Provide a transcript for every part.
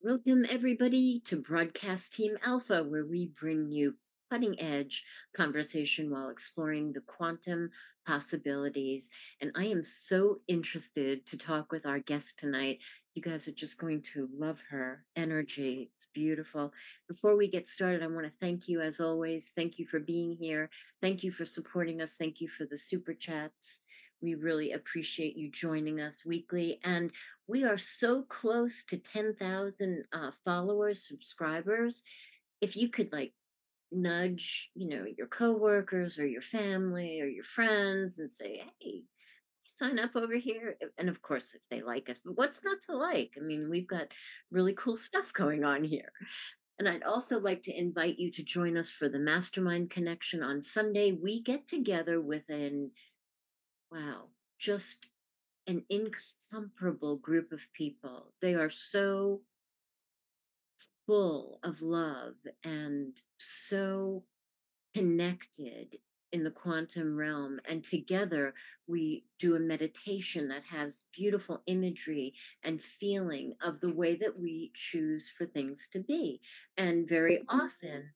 Welcome, everybody, to Broadcast Team Alpha, where we bring you cutting edge conversation while exploring the quantum possibilities. And I am so interested to talk with our guest tonight. You guys are just going to love her energy. It's beautiful. Before we get started, I want to thank you as always. Thank you for being here. Thank you for supporting us. Thank you for the super chats. We really appreciate you joining us weekly. And we are so close to 10,000 uh, followers, subscribers. If you could like nudge, you know, your coworkers or your family or your friends and say, hey, sign up over here. And of course, if they like us, but what's not to like? I mean, we've got really cool stuff going on here. And I'd also like to invite you to join us for the Mastermind Connection on Sunday. We get together with an, wow, just an incomparable group of people. They are so full of love and so connected in the quantum realm. And together we do a meditation that has beautiful imagery and feeling of the way that we choose for things to be. And very mm-hmm. often,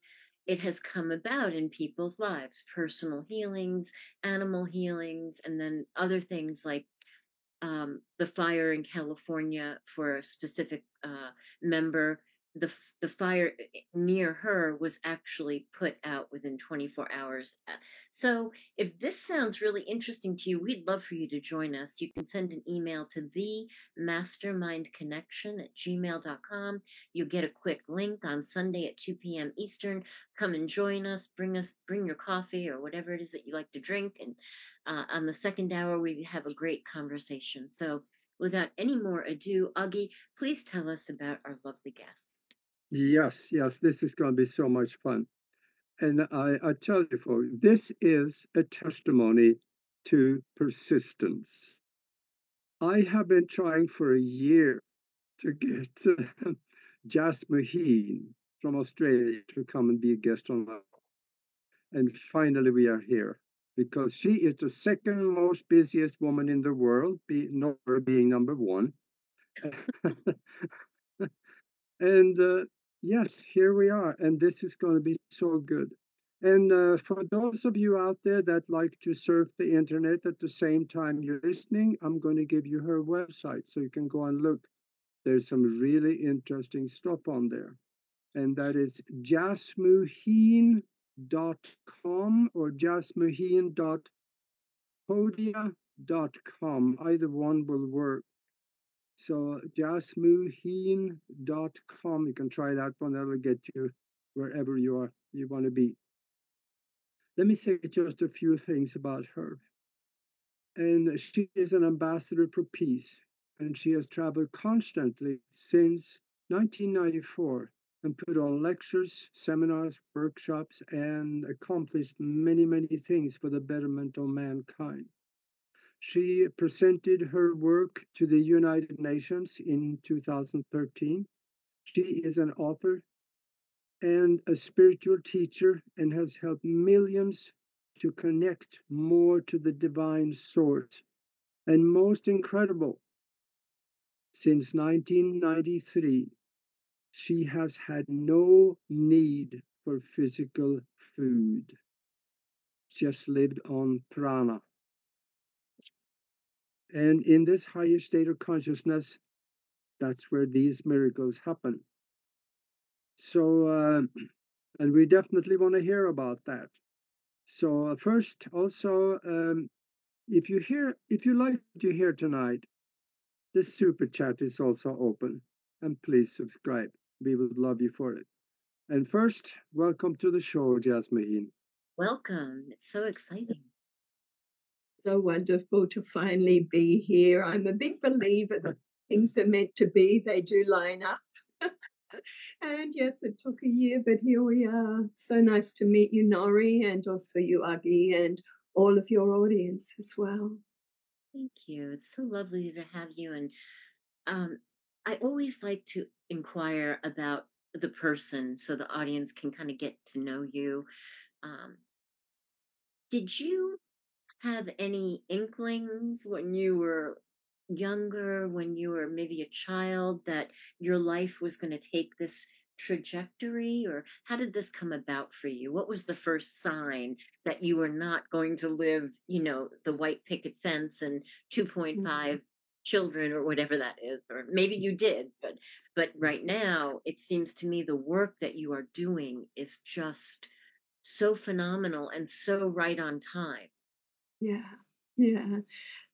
it has come about in people's lives personal healings, animal healings, and then other things like um, the fire in California for a specific uh, member the the fire eh, near her was actually put out within 24 hours. Uh, so, if this sounds really interesting to you, we'd love for you to join us. You can send an email to the mastermind connection at gmail.com. You'll get a quick link on Sunday at 2 p.m. Eastern. Come and join us. Bring us bring your coffee or whatever it is that you like to drink. And uh, on the second hour, we have a great conversation. So. Without any more ado, Augie, please tell us about our lovely guest. Yes, yes, this is going to be so much fun. And I, I tell you, folks, this is a testimony to persistence. I have been trying for a year to get uh, Jas from Australia to come and be a guest on that. And finally, we are here because she is the second most busiest woman in the world, be, being number one. and uh, Yes, here we are, and this is going to be so good. And uh, for those of you out there that like to surf the internet at the same time you're listening, I'm going to give you her website so you can go and look. There's some really interesting stuff on there. And that is jasmuheen.com or jasmuheen.podia.com. Either one will work. So jasmuheen.com, you can try that one. That'll get you wherever you are you want to be. Let me say just a few things about her. And she is an ambassador for peace, and she has traveled constantly since 1994 and put on lectures, seminars, workshops, and accomplished many, many things for the betterment of mankind. She presented her work to the United Nations in 2013. She is an author and a spiritual teacher and has helped millions to connect more to the divine source. And most incredible, since 1993, she has had no need for physical food, just lived on prana. And in this higher state of consciousness, that's where these miracles happen. So, uh, and we definitely want to hear about that. So, uh, first, also, um, if you hear, if you like to hear tonight, the super chat is also open, and please subscribe. We would love you for it. And first, welcome to the show, Jasmine. Welcome. It's so exciting so wonderful to finally be here. I'm a big believer that things are meant to be, they do line up. and yes, it took a year, but here we are. So nice to meet you, Nori, and also you, Augie, and all of your audience as well. Thank you. It's so lovely to have you. And um, I always like to inquire about the person so the audience can kind of get to know you. Um, did you have any inklings when you were younger, when you were maybe a child, that your life was going to take this trajectory? Or how did this come about for you? What was the first sign that you were not going to live, you know, the white picket fence and 2.5 mm-hmm. children or whatever that is? Or maybe you did, but but right now it seems to me the work that you are doing is just so phenomenal and so right on time. Yeah. Yeah.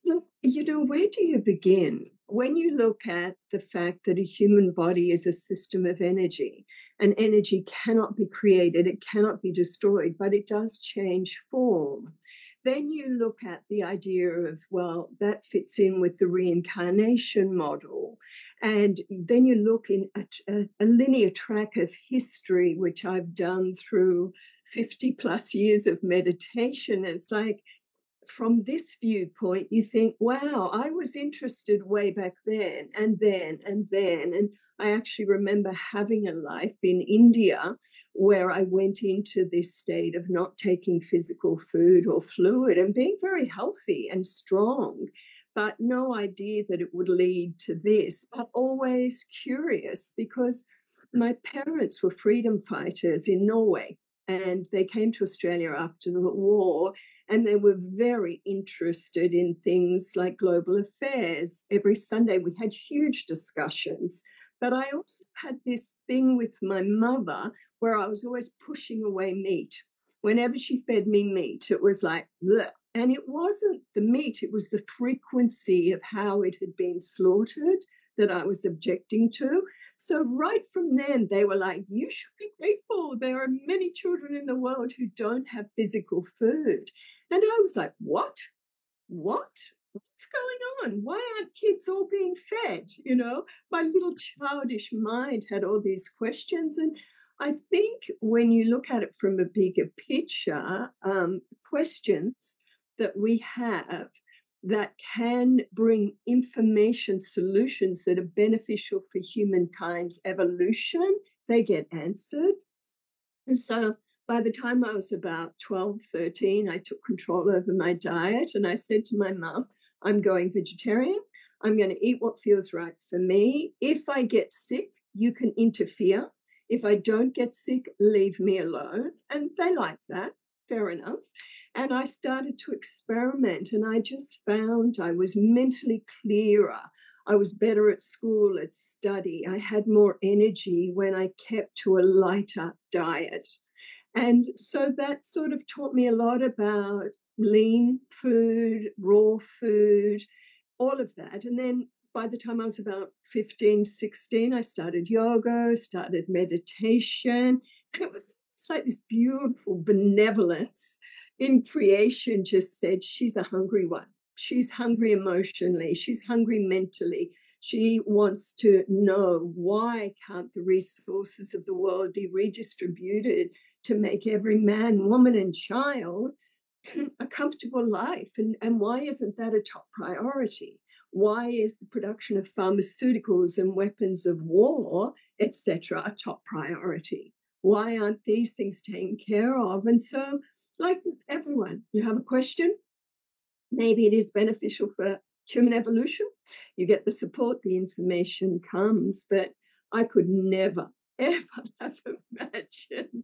Look, you know, where do you begin? When you look at the fact that a human body is a system of energy, and energy cannot be created, it cannot be destroyed, but it does change form. Then you look at the idea of, well, that fits in with the reincarnation model. And then you look in a, a, a linear track of history, which I've done through 50 plus years of meditation. It's like from this viewpoint, you think, wow, I was interested way back then and then and then. And I actually remember having a life in India where I went into this state of not taking physical food or fluid and being very healthy and strong, but no idea that it would lead to this, but always curious because my parents were freedom fighters in Norway and they came to Australia after the war and they were very interested in things like global affairs. Every Sunday we had huge discussions. But I also had this thing with my mother where I was always pushing away meat. Whenever she fed me meat, it was like, Bleh. and it wasn't the meat, it was the frequency of how it had been slaughtered that I was objecting to. So, right from then, they were like, You should be grateful. There are many children in the world who don't have physical food. And I was like, what? What? What's going on? Why aren't kids all being fed? You know, my little childish mind had all these questions. And I think when you look at it from a bigger picture, um, questions that we have that can bring information solutions that are beneficial for humankind's evolution, they get answered. And so by the time I was about 12, 13, I took control over my diet and I said to my mum, I'm going vegetarian. I'm going to eat what feels right for me. If I get sick, you can interfere. If I don't get sick, leave me alone. And they like that. Fair enough. And I started to experiment and I just found I was mentally clearer. I was better at school, at study. I had more energy when I kept to a lighter diet. And so that sort of taught me a lot about lean food, raw food, all of that. And then by the time I was about 15, 16, I started yoga, started meditation. And it was like this beautiful benevolence in creation just said, She's a hungry one. She's hungry emotionally. She's hungry mentally. She wants to know why can't the resources of the world be redistributed to make every man, woman, and child a comfortable life. And, and why isn't that a top priority? Why is the production of pharmaceuticals and weapons of war, etc., a top priority? Why aren't these things taken care of? And so, like with everyone, you have a question. Maybe it is beneficial for human evolution. You get the support, the information comes, but I could never ever have imagined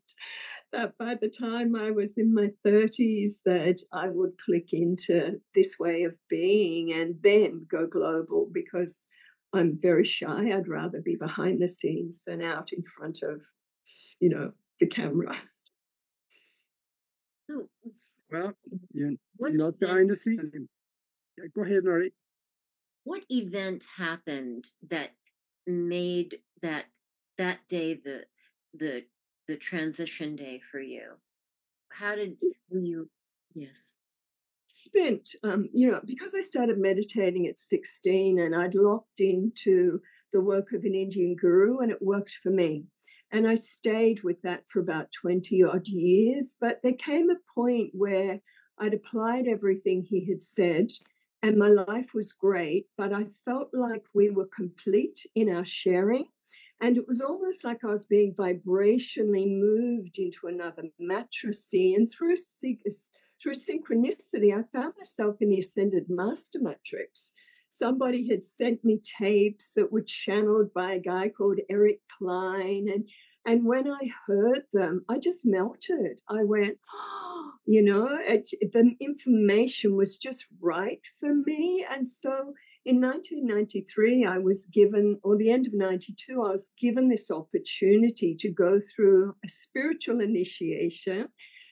that by the time I was in my 30s that I would click into this way of being and then go global because I'm very shy. I'd rather be behind the scenes than out in front of, you know, the camera. Oh. Well, you're, you're not behind the scenes. Go ahead, Nari. What event happened that made that that day the the the transition day for you? How did you? Yes. Spent, um, you know, because I started meditating at 16 and I'd locked into the work of an Indian guru and it worked for me. And I stayed with that for about 20 odd years. But there came a point where I'd applied everything he had said and my life was great, but I felt like we were complete in our sharing. And it was almost like I was being vibrationally moved into another matricy. And through, through synchronicity, I found myself in the Ascended Master Matrix. somebody had sent me tapes that were channeled by a guy called Eric Klein. And, and when I heard them, I just melted. I went, oh, you know, it, the information was just right for me. And so in 1993, I was given, or the end of 92, I was given this opportunity to go through a spiritual initiation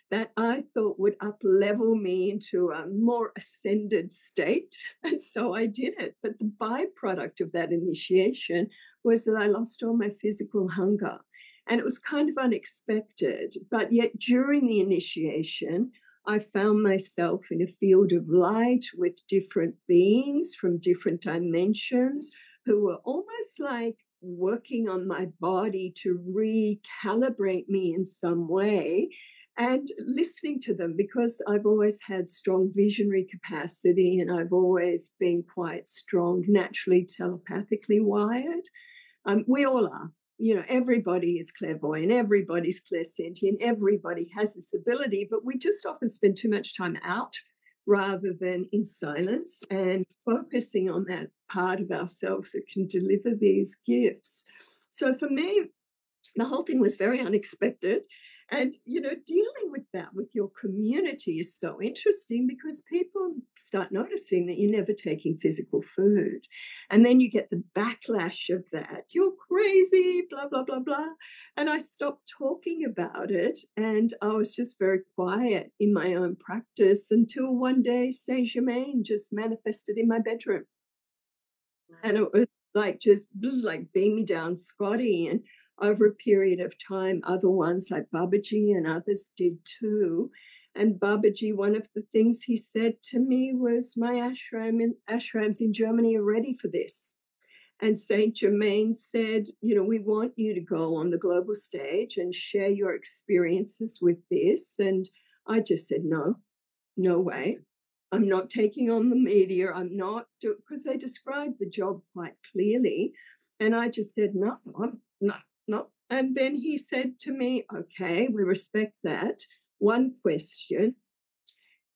that I thought would up level me into a more ascended state. And so I did it. But the byproduct of that initiation was that I lost all my physical hunger. And it was kind of unexpected. But yet, during the initiation, I found myself in a field of light with different beings from different dimensions who were almost like working on my body to recalibrate me in some way and listening to them because I've always had strong visionary capacity and I've always been quite strong, naturally telepathically wired. Um, we all are. You know, everybody is clairvoyant, everybody's clairsentient, everybody has this ability, but we just often spend too much time out rather than in silence and focusing on that part of ourselves that can deliver these gifts. So for me, the whole thing was very unexpected. And, you know, dealing with that with your community is so interesting because people start noticing that you're never taking physical food. And then you get the backlash of that. Crazy, blah, blah, blah, blah. And I stopped talking about it. And I was just very quiet in my own practice until one day Saint Germain just manifested in my bedroom. And it was like just like beam me down, Scotty. And over a period of time. Other ones like Babaji and others did too. And Babaji, one of the things he said to me was, My ashram in, ashrams in Germany are ready for this. And Saint Germain said, You know, we want you to go on the global stage and share your experiences with this. And I just said, No, no way. I'm not taking on the media. I'm not, because they described the job quite clearly. And I just said, No, I'm not no. And then he said to me, okay, we respect that. One question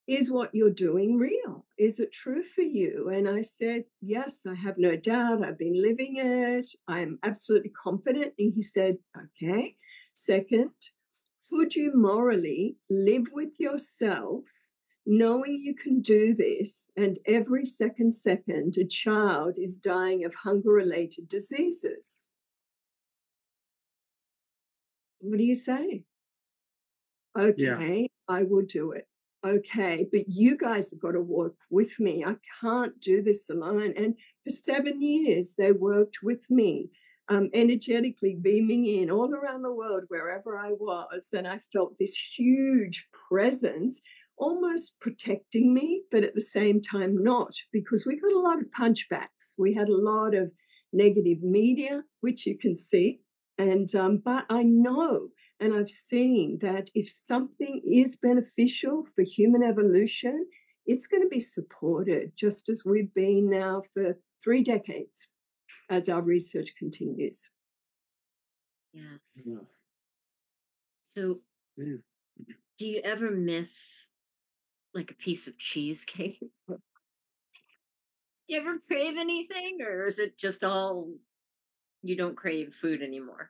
is what you're doing real? Is it true for you? And I said, Yes, I have no doubt. I've been living it. I'm absolutely confident. And he said, Okay. Second, could you morally live with yourself knowing you can do this and every second second a child is dying of hunger related diseases? What do you say? Okay, yeah. I will do it. Okay, but you guys have got to work with me. I can't do this alone. And for seven years, they worked with me, um, energetically beaming in all around the world, wherever I was. And I felt this huge presence almost protecting me, but at the same time not, because we got a lot of punchbacks. We had a lot of negative media, which you can see and um, but I know and I've seen that if something is beneficial for human evolution, it's going to be supported, just as we've been now for three decades as our research continues. Yes. Yeah. So, yeah. do you ever miss like a piece of cheesecake? do you ever crave anything, or is it just all you don't crave food anymore?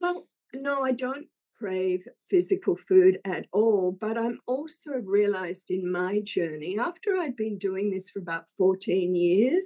Well, no, I don't crave physical food at all. But I'm also realized in my journey, after I'd been doing this for about 14 years,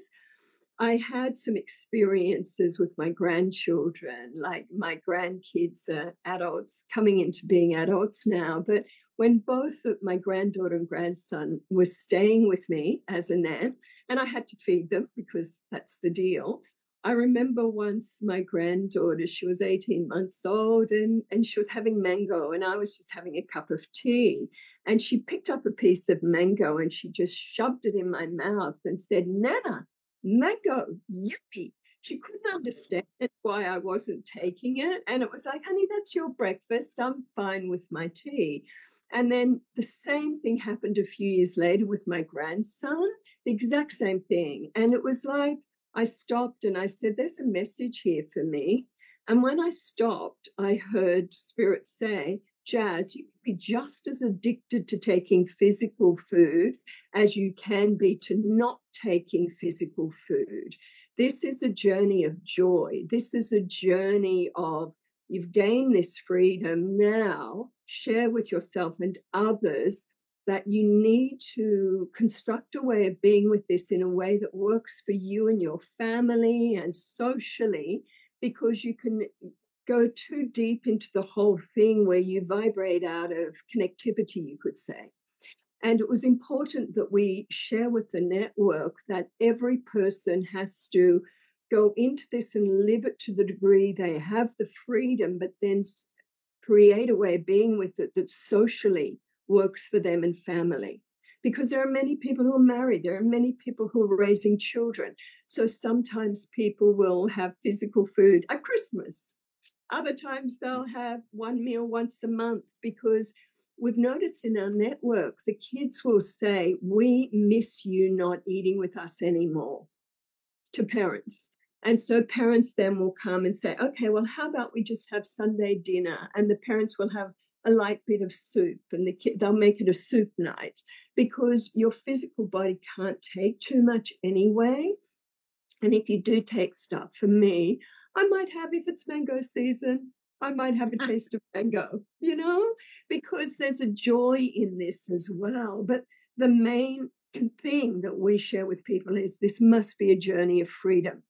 I had some experiences with my grandchildren, like my grandkids are adults coming into being adults now. But when both of my granddaughter and grandson were staying with me as a nan, and I had to feed them because that's the deal, I remember once my granddaughter, she was 18 months old and, and she was having mango, and I was just having a cup of tea. And she picked up a piece of mango and she just shoved it in my mouth and said, Nana, mango, yippee. She couldn't understand why I wasn't taking it. And it was like, honey, that's your breakfast. I'm fine with my tea. And then the same thing happened a few years later with my grandson, the exact same thing. And it was like, I stopped and I said, There's a message here for me. And when I stopped, I heard Spirit say, jazz, you can be just as addicted to taking physical food as you can be to not taking physical food. This is a journey of joy. This is a journey of you've gained this freedom now, share with yourself and others that you need to construct a way of being with this in a way that works for you and your family and socially, because you can go too deep into the whole thing where you vibrate out of connectivity, you could say. And it was important that we share with the network that every person has to go into this and live it to the degree they have the freedom, but then create a way of being with it that socially works for them and family. Because there are many people who are married, there are many people who are raising children. So sometimes people will have physical food at Christmas. Other times they'll mm. have one meal once a month because we've noticed in our network, the kids will say, We miss you not eating with us anymore to parents. And so parents then will come and say, Okay, well, how about we just have Sunday dinner? And the parents will have a light bit of soup and the kid, they'll make it a soup night because your physical body can't take too much anyway. And if you do take stuff, for me, I might have, if it's mango season, I might have a ah. taste of mango, you know, because there's a joy in this as well. But the main thing that we share with people is this must be a journey of freedom.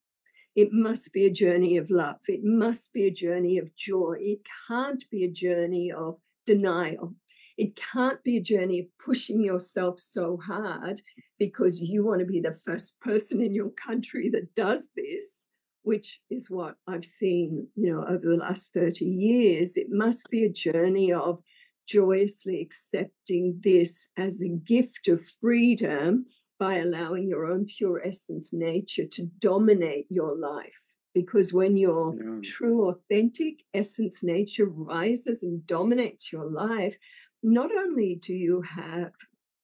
It must be a journey of love. It must be a journey of joy. It can't be a journey of denial. It can't be a journey of pushing yourself so hard because you want to be the first person in your country that does this which is what I've seen, you know, over the last 30 years. It must be a journey of joyously accepting this as a gift of freedom by allowing your own pure essence nature to dominate your life. Because when your yeah. true, authentic essence nature rises and dominates your life, not only do you have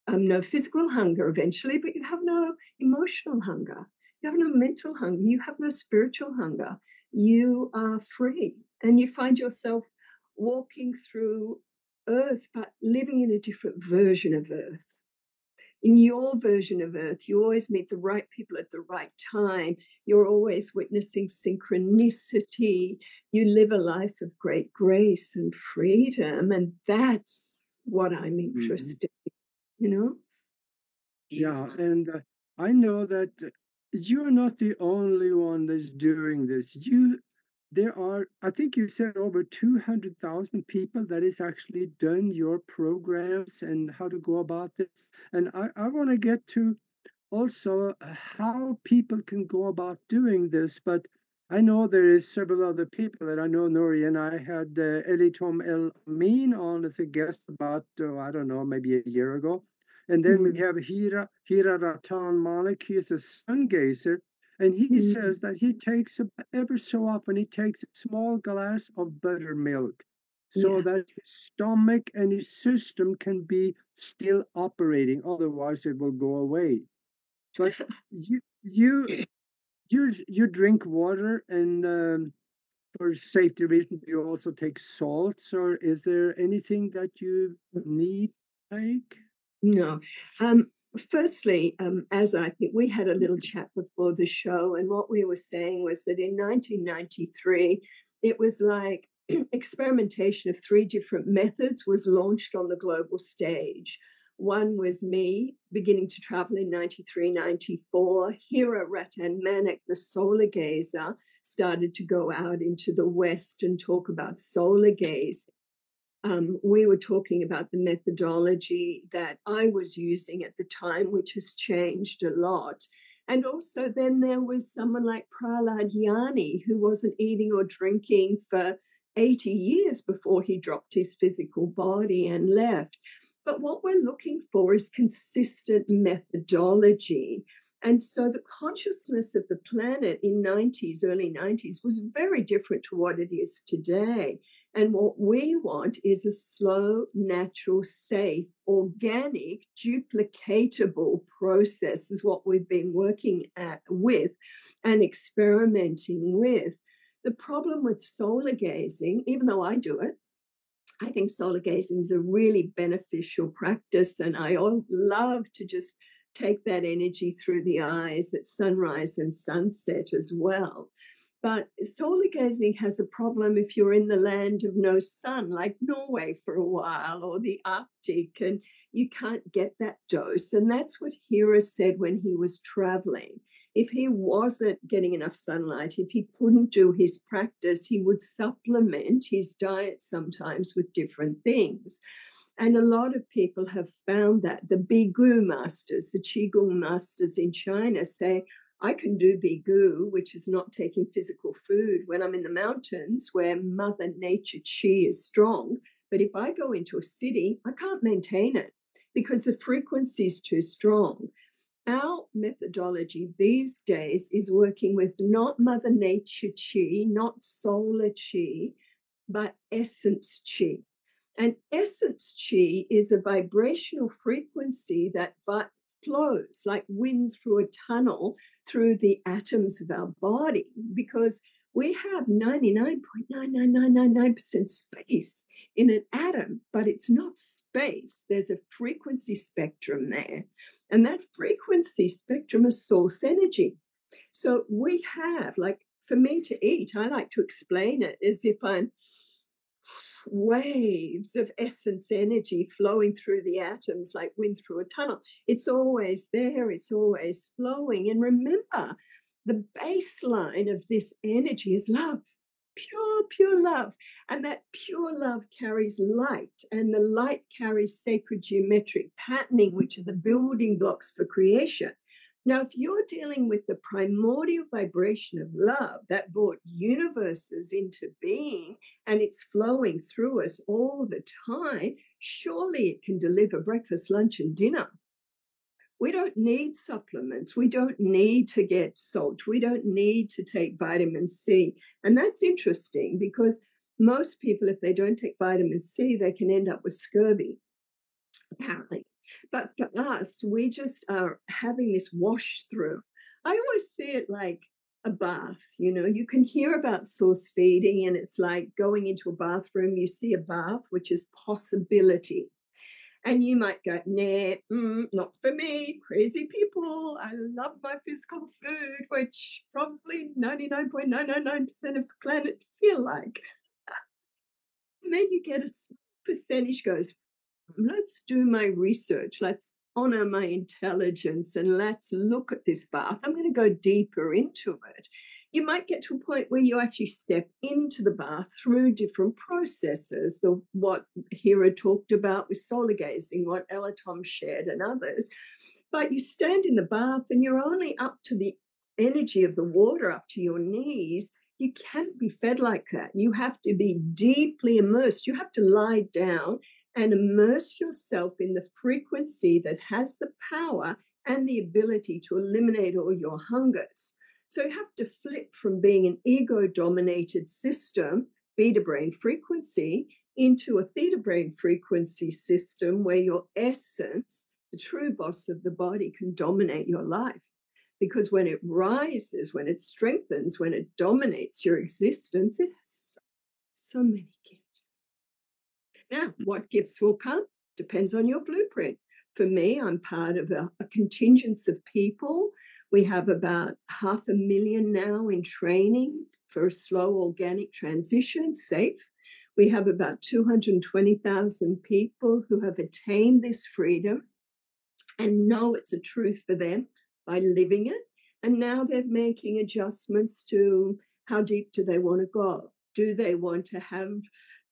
um, no physical hunger eventually, but you have no emotional hunger. You have no mental hunger. You have no spiritual hunger. You are free. And you find yourself walking through earth, but living in a different version of earth. In your version of earth, you always meet the right people at the right time. You're always witnessing synchronicity. You live a life of great grace and freedom. And that's what I'm mm-hmm. interested mm-hmm. in, you know? Yeah. And uh, I know that you're not the only one that's doing this. You, there are, I think you said over 200,000 people that is actually done your programs and how to go about this. And I, I want to get to also how people can go about doing this. But I know there is several other people that I know, Nuri, and I had uh, Elitom El Amin on as a guest about, uh, I don't know, maybe a year ago. And then mm-hmm. we have Hira, Hira Ratan Manek. He is a sun gazer. And he mm-hmm. says that he takes, ever so often, he takes a small glass of buttermilk so yeah. that his stomach and his system can be still operating. Otherwise, it will go away. But you, you, you, you drink water and um, for safety reasons, you also take salts, or is there anything that you need to take? No. Um, firstly, um, as I think we had a little chat before the show, and what we were saying was that in 1993, it was like experimentation of three different methods was launched on the global stage. One was me beginning to travel in 93, 94. Hira Ratan Manek, the solar gazer, started to go out into the West and talk about solar gaze um, we were talking about the methodology that I was using at the time, which has changed a lot. And also, then there was someone like Prahlad Yani, who wasn't eating or drinking for 80 years before he dropped his physical body and left. But what we're looking for is consistent methodology. And so the consciousness of the planet in 90s, early 90s was very different to what it is today. And what we want is a slow, natural, safe, organic, duplicatable process, is what we've been working at with and experimenting with. The problem with solar gazing, even though I do it, I think solar gazing is a really beneficial practice, and I love to just take that energy through the eyes at sunrise and sunset as well. But solar gazing has a problem if you're in the land of no sun, like Norway for a while or the Arctic, and you can't get that dose. And that's what Hira said when he was traveling. If he wasn't getting enough sunlight, if he couldn't do his practice, he would supplement his diet sometimes with different things. And a lot of people have found that the Bigu masters, the Qigong masters in China say, I can do Bigu, which is not taking physical food, when I'm in the mountains where Mother Nature Chi is strong. But if I go into a city, I can't maintain it because the frequency is too strong. Our methodology these days is working with not Mother Nature Chi, not solar Chi, but essence Chi. And essence Chi is a vibrational frequency that flows like wind through a tunnel through the atoms of our body because we have 99.99999% space in an atom, but it's not space. There's a frequency spectrum there. And that frequency spectrum is source energy. So we have, like, for me to eat, I like to explain it as if I'm waves of essence energy flowing through the atoms like wind through a tunnel. It's always there, it's always flowing. And remember, the baseline of this energy is love, pure, pure love. And that pure love carries light, and the light carries sacred geometric patterning, which are the building blocks for creation. Now, if you're dealing with the primordial vibration of love that brought universes into being and it's flowing through us all the time, surely it can deliver breakfast, lunch, and dinner. We don't need supplements. We don't need to get salt. We don't need to take vitamin C. And that's interesting because most people, if they don't take vitamin C, they can end up with scurvy, apparently. But for us, we just are having this wash through. I always see it like a bath. You know, you can hear about source feeding, and it's like going into a bathroom, you see a bath, which is possibility. And you might go, nah, mm, not for me, crazy people. I love my physical food, which probably 99.999% of the planet feel like. And then you get a percentage goes, let's do my research. Let's honor my intelligence and let's look at this bath. I'm going to go deeper into it. You might get to a point where you actually step into the bath through different processes, the what Hira talked about with solar gazing, what Ella Tom shared, and others. But you stand in the bath and you're only up to the energy of the water up to your knees. You can't be fed like that. You have to be deeply immersed. You have to lie down and immerse yourself in the frequency that has the power and the ability to eliminate all your hungers. So you have to flip from being an ego dominated system, beta brain frequency, into a theta brain frequency system where your essence, the true boss of the body, can dominate your life. Because when it rises, when it strengthens, when it dominates your existence, it has so, so many now, what gifts will come depends on your blueprint. For me, I'm part of a, a contingent of people. We have about half a million now in training for a slow organic transition, safe. We have about 220,000 people who have attained this freedom and know it's a truth for them by living it. And now they're making adjustments to how deep do they want to go? Do they want to have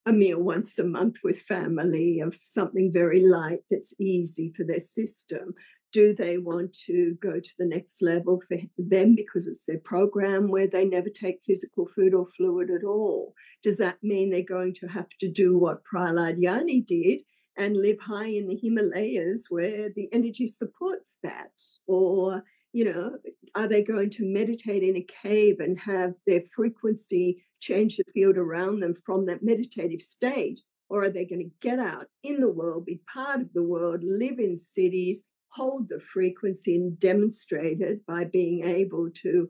a meal once a month with family of something very light that's easy for their system? Do they want to go to the next level for them because it's their program where they never take physical food or fluid at all? Does that mean they're going to have to do what Prahlad Yani did and live high in the Himalayas where the energy supports that? Or you know, are they going to meditate in a cave and have their frequency change the field around them from that meditative state? Or are they going to get out in the world, be part of the world, live in cities, hold the frequency and demonstrate it by being able to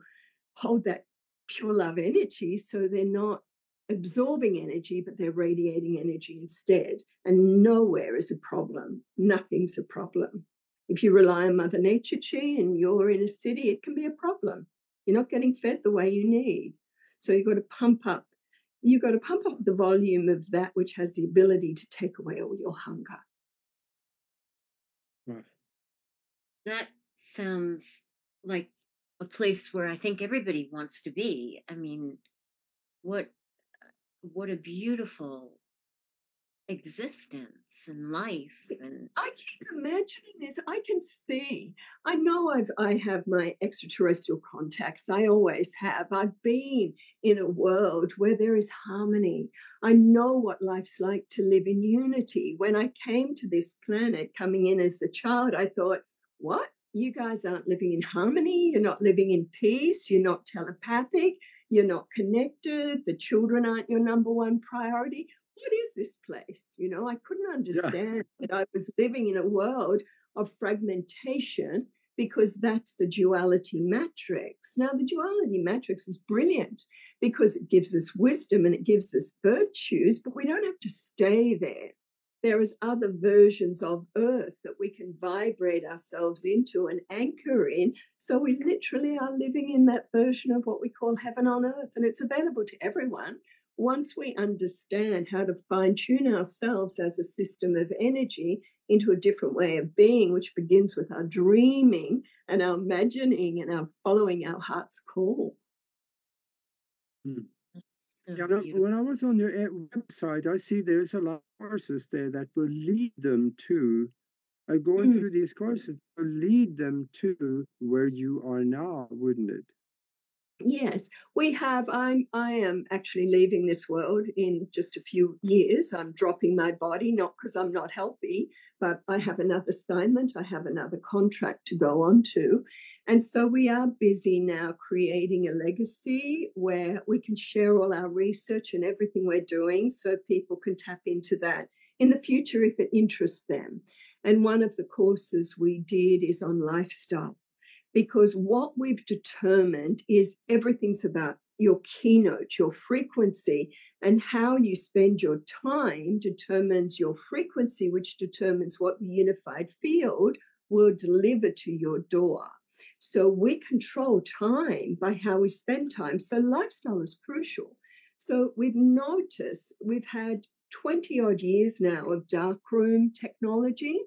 hold that pure love energy so they're not absorbing energy, but they're radiating energy instead. And nowhere is a problem. Nothing's a problem. If you rely on Mother Nature chi and you're in a city, it can be a problem. You're not getting fed the way you need. So you've got to pump up. You've got to pump up the volume of that which has the ability to take away all your hunger. Right. That sounds like a place where I think everybody wants to be. I mean, what what a beautiful existence and life and I keep imagining this. I can see. I know I've I have my extraterrestrial contacts. I always have. I've been in a world where there is harmony. I know what life's like to live in unity. When I came to this planet coming in as a child, I thought, what? You guys aren't living in harmony. You're not living in peace. You're not telepathic. You're not connected. The children aren't your number one priority what is this place? You know, I couldn't understand yeah. that I was living in a world of fragmentation because that's the duality matrix. Now, the duality matrix is brilliant because it gives us wisdom and it gives us virtues, but we don't have to stay there. There is other versions of earth that we can vibrate ourselves into and anchor in. So we literally are living in that version of what we call heaven on earth, and it's available to everyone once we understand how to fine tune ourselves as a system of energy into a different way of being, which begins with our dreaming and our imagining and our following our heart's call. Hmm. So yeah, when I was on your website, I see there's a lot of courses there that will lead them to, uh, going mm. through these courses will lead them to where you are now, wouldn't it? Yes, we have. I'm. I am actually leaving this world in just a few years. I'm dropping my body, not because I'm not healthy, but I have another assignment. I have another contract to go on to, and so we are busy now creating a legacy where we can share all our research and everything we're doing, so people can tap into that in the future if it interests them. And one of the courses we did is on lifestyle because what we've determined is everything's about your keynote, your frequency, and how you spend your time determines your frequency, which determines what the unified field will deliver to your door. So we control time by how we spend time. So lifestyle is crucial. So we've noticed we've had 20 odd years now of darkroom technology.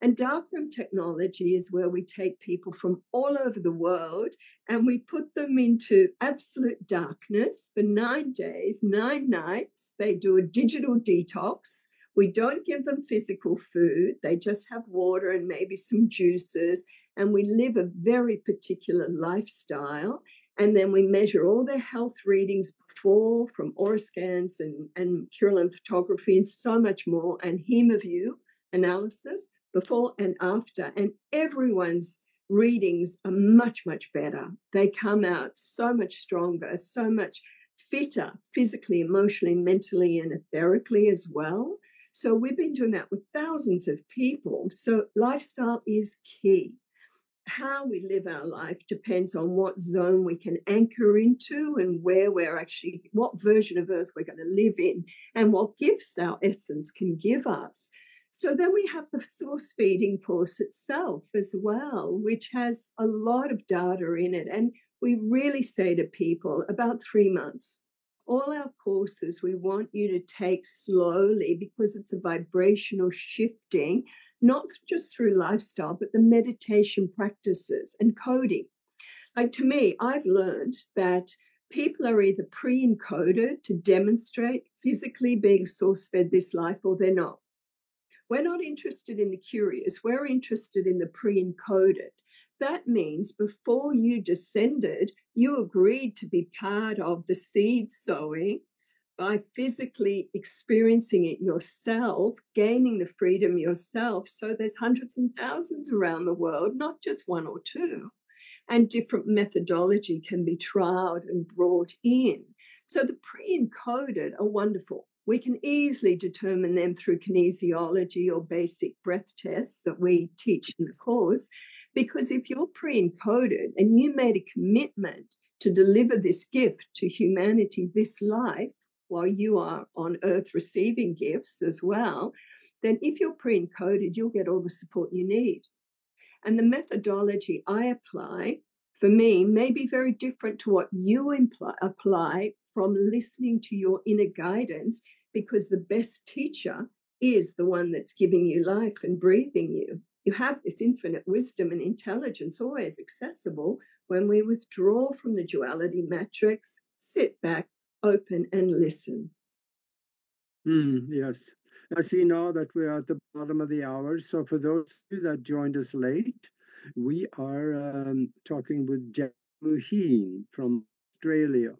And darkroom technology is where we take people from all over the world and we put them into absolute darkness for nine days, nine nights. They do a digital detox. We don't give them physical food, they just have water and maybe some juices. And we live a very particular lifestyle. And then we measure all their health readings before from aura scans and, and Kirlian photography and so much more, and HemoView analysis before and after, and everyone's readings are much, much better. They come out so much stronger, so much fitter physically, emotionally, mentally, and etherically as well. So we've been doing that with thousands of people. So lifestyle is key. How we live our life depends on what zone we can anchor into and where we're actually, what version of Earth we're going to live in, and what gifts our essence can give us. So then we have the source feeding course itself as well, which has a lot of data in it. And we really say to people about three months. All our courses we want you to take slowly because it's a vibrational shifting, not just through lifestyle, but the meditation practices and coding. Like to me, I've learned that people are either pre encoded to demonstrate physically being source fed this life or they're not. We're not interested in the curious, we're interested in the pre encoded. That means before you descended, you agreed to be part of the seed sowing by physically experiencing it yourself, gaining the freedom yourself. So there's hundreds and thousands around the world, not just one or two. And different methodology can be trialed and brought in. So the pre encoded are wonderful we can easily determine them through kinesiology or basic breath tests that we teach in the course. Because if you're pre encoded and you made a commitment to deliver this gift to humanity this life, while you are on earth receiving gifts as well, then if you're pre encoded, you'll get all the support you need. And the methodology I apply for me may be very different to what you apply from listening to your inner guidance because the best teacher is the one that's giving you life and breathing you. You have this infinite wisdom and intelligence always accessible when we withdraw from the duality matrix, sit back, open, and listen. Mm, yes. I see now that we are at the bottom of the hour. So, for those of you that joined us late, we are um, talking with Jack Muheen from Australia.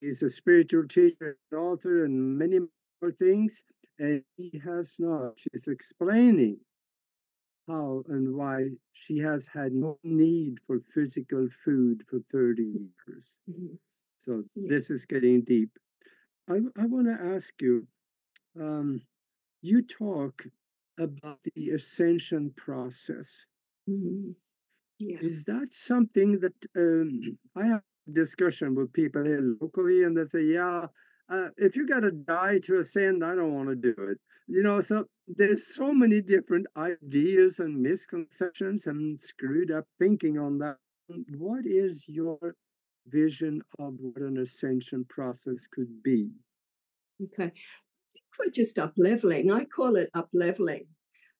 He's a spiritual teacher and author and many more things. And he has now, she's explaining how and why she has had no need for physical food for 30 years. Mm-hmm. So yeah. this is getting deep. I, I want to ask you um, you talk about the ascension process. Mm-hmm. Yeah. Is that something that um, I have discussion with people here locally, and they say, "Yeah, uh, if you got to die to ascend, I don't want to do it." You know, so there's so many different ideas and misconceptions and screwed up thinking on that. What is your vision of what an ascension process could be? Okay, we're just up leveling. I call it up leveling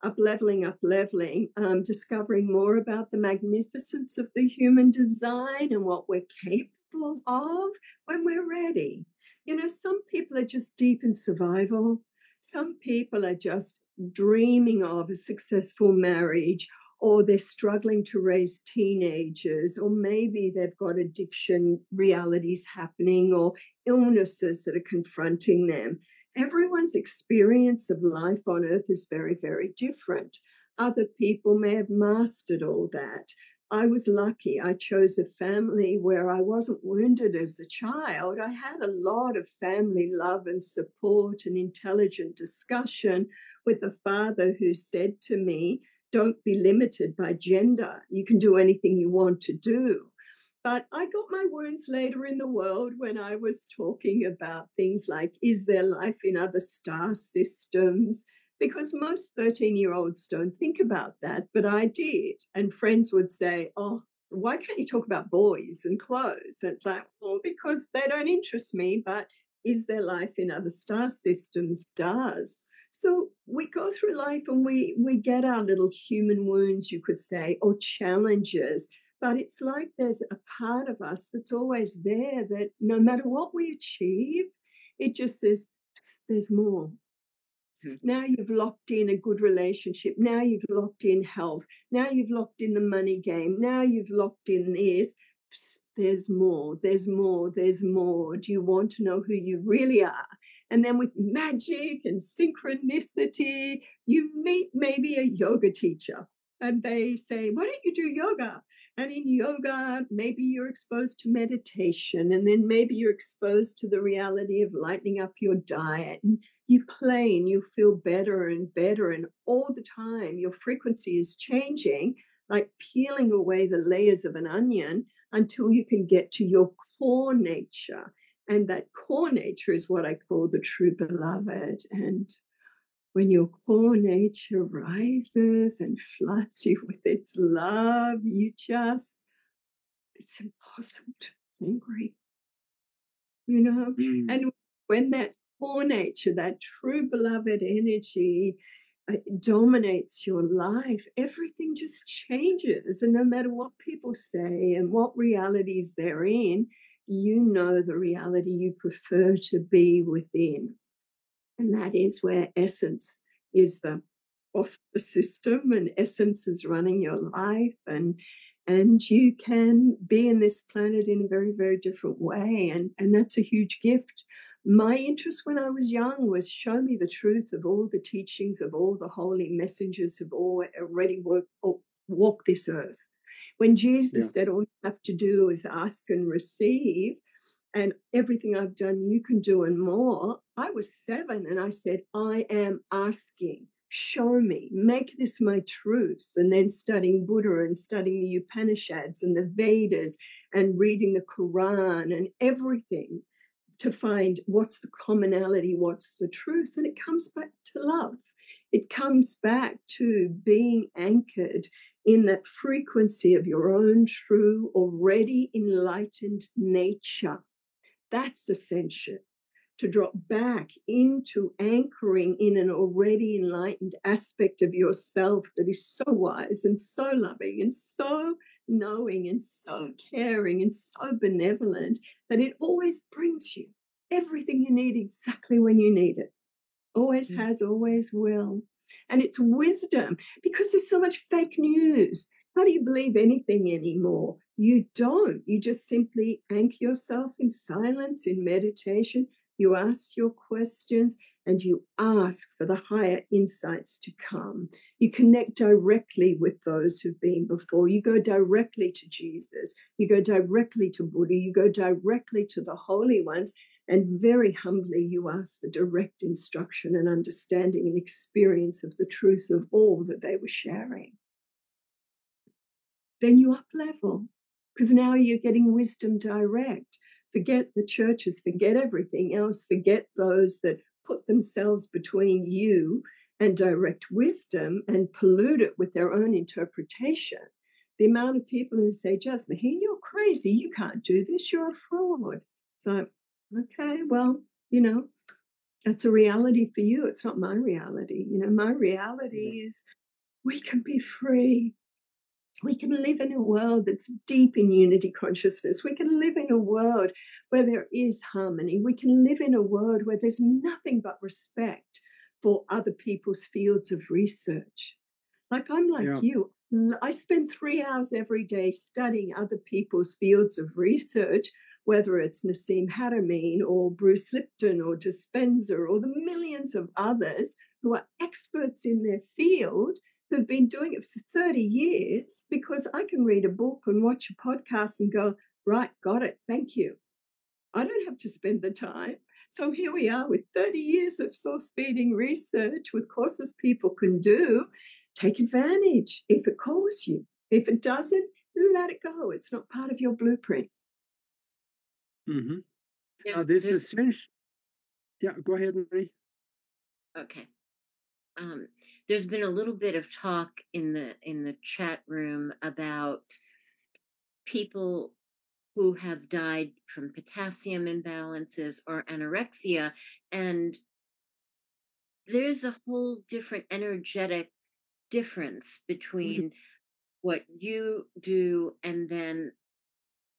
up leveling, up leveling, um, discovering more about the magnificence of the human design and what we're capable of when we're ready. You know, some people are just deep in survival. Some people are just dreaming of a successful marriage, or they're struggling to raise teenagers, or maybe they've got addiction realities happening, or illnesses that are confronting them everyone's experience of life on earth is very, very different. Other people may have mastered all that. I was lucky. I chose a family where I wasn't wounded as a child. I had a lot of family love and support and intelligent discussion with a father who said to me, Don't be limited by gender. You can do anything you want to do. But I got my wounds later in the world when I was talking about things like is there life in other star systems? Because most 13 year olds don't think about that, but I did. And friends would say, Oh, why can't you talk about boys and clothes? And it's like, well, because they don't interest me, but is there life in other star systems? Does. So we go through life and we we get our little human wounds, you could say, or challenges but it's like there's a part of us that's always there that no matter what we achieve, it just says, there's more. Hmm. Now you've locked in a good relationship. Now you've locked in health. Now you've locked in the money game. Now you've locked in this. There's more. There's more. There's more. Do you want to know who you really are? And then with magic and synchronicity, you meet maybe a yoga teacher and they say, Why don't you do yoga? And in yoga, maybe you're exposed to meditation, and then maybe you're exposed to the reality of lightening up your diet. And you play and you feel better and better. And all the time, your frequency is changing, like peeling away the layers of an onion until you can get to your core nature. And that core nature is what I call the true beloved. And when your core nature rises and floods you with its love, you just, it's impossible to be angry. You know? Mm. And when that core nature, that true beloved energy, uh, dominates your life, everything just changes. And no matter what people say and what realities they're in, you know the reality you prefer to be within. And that is where essence is the the system and essence is running your life and and you can be in this planet in a very very different way and and that's a huge gift my interest when i was young was show me the truth of all the teachings of all the holy messengers have already worked, walk this earth when jesus yeah. said all you have to do is ask and receive and everything I've done, you can do and more. I was seven and I said, I am asking, show me, make this my truth. And then studying Buddha and studying the Upanishads and the Vedas and reading the Quran and everything. to find what's the commonality, what's the truth, and it comes back to love. It comes back to being anchored in that frequency of your own true, already enlightened nature. That's ascension to drop back into anchoring in an already enlightened aspect of yourself that is so wise and so loving and so knowing and so caring and so benevolent that it always brings you everything you need exactly when you need it. Always mm. has, always will. And it's wisdom because there's so much fake news. How do you believe anything anymore? You don't. You just simply anchor yourself in silence, in meditation, you ask your questions and you ask for the higher insights to come. You connect directly with those who've been before. You go directly to Jesus. You go directly to Buddha. You go directly to the holy ones. And very humbly, you ask for direct instruction and understanding and experience of the truth of all that they were sharing. Then you up level because now you're getting wisdom direct forget the churches, forget everything else, forget those that put themselves between you and direct wisdom and pollute it with their own interpretation. The amount of people who say, Jasmine, you're crazy. You can't do this. You're a fraud. So, okay, well, you know, that's a reality for you. It's not my reality. You know, my reality is we can be free we can live in a world that's deep in unity consciousness. We can live in a world where there is harmony. We can live in a world where there's nothing but respect for other people's fields of research. Like I'm like yeah. you. I spend three hours every day studying other people's fields of research, whether it's Nassim Haramein or Bruce Lipton or Dispenza or the millions of others who are experts in their field who've been doing it for 30 years because I can read a book and watch a podcast and go, right, got it, thank you. I don't have to spend the time. So here we are with 30 years of source feeding research with courses people can do. Take advantage if it calls you. If it doesn't, let it go. It's not part of your blueprint. Mm-hmm. Now, this is essential. Yeah, go ahead, Marie. Okay um, there's been a little bit of talk in the in the chat room about people who have died from potassium imbalances or anorexia and there's a whole different energetic difference mm-hmm. between mm-hmm. what you do and then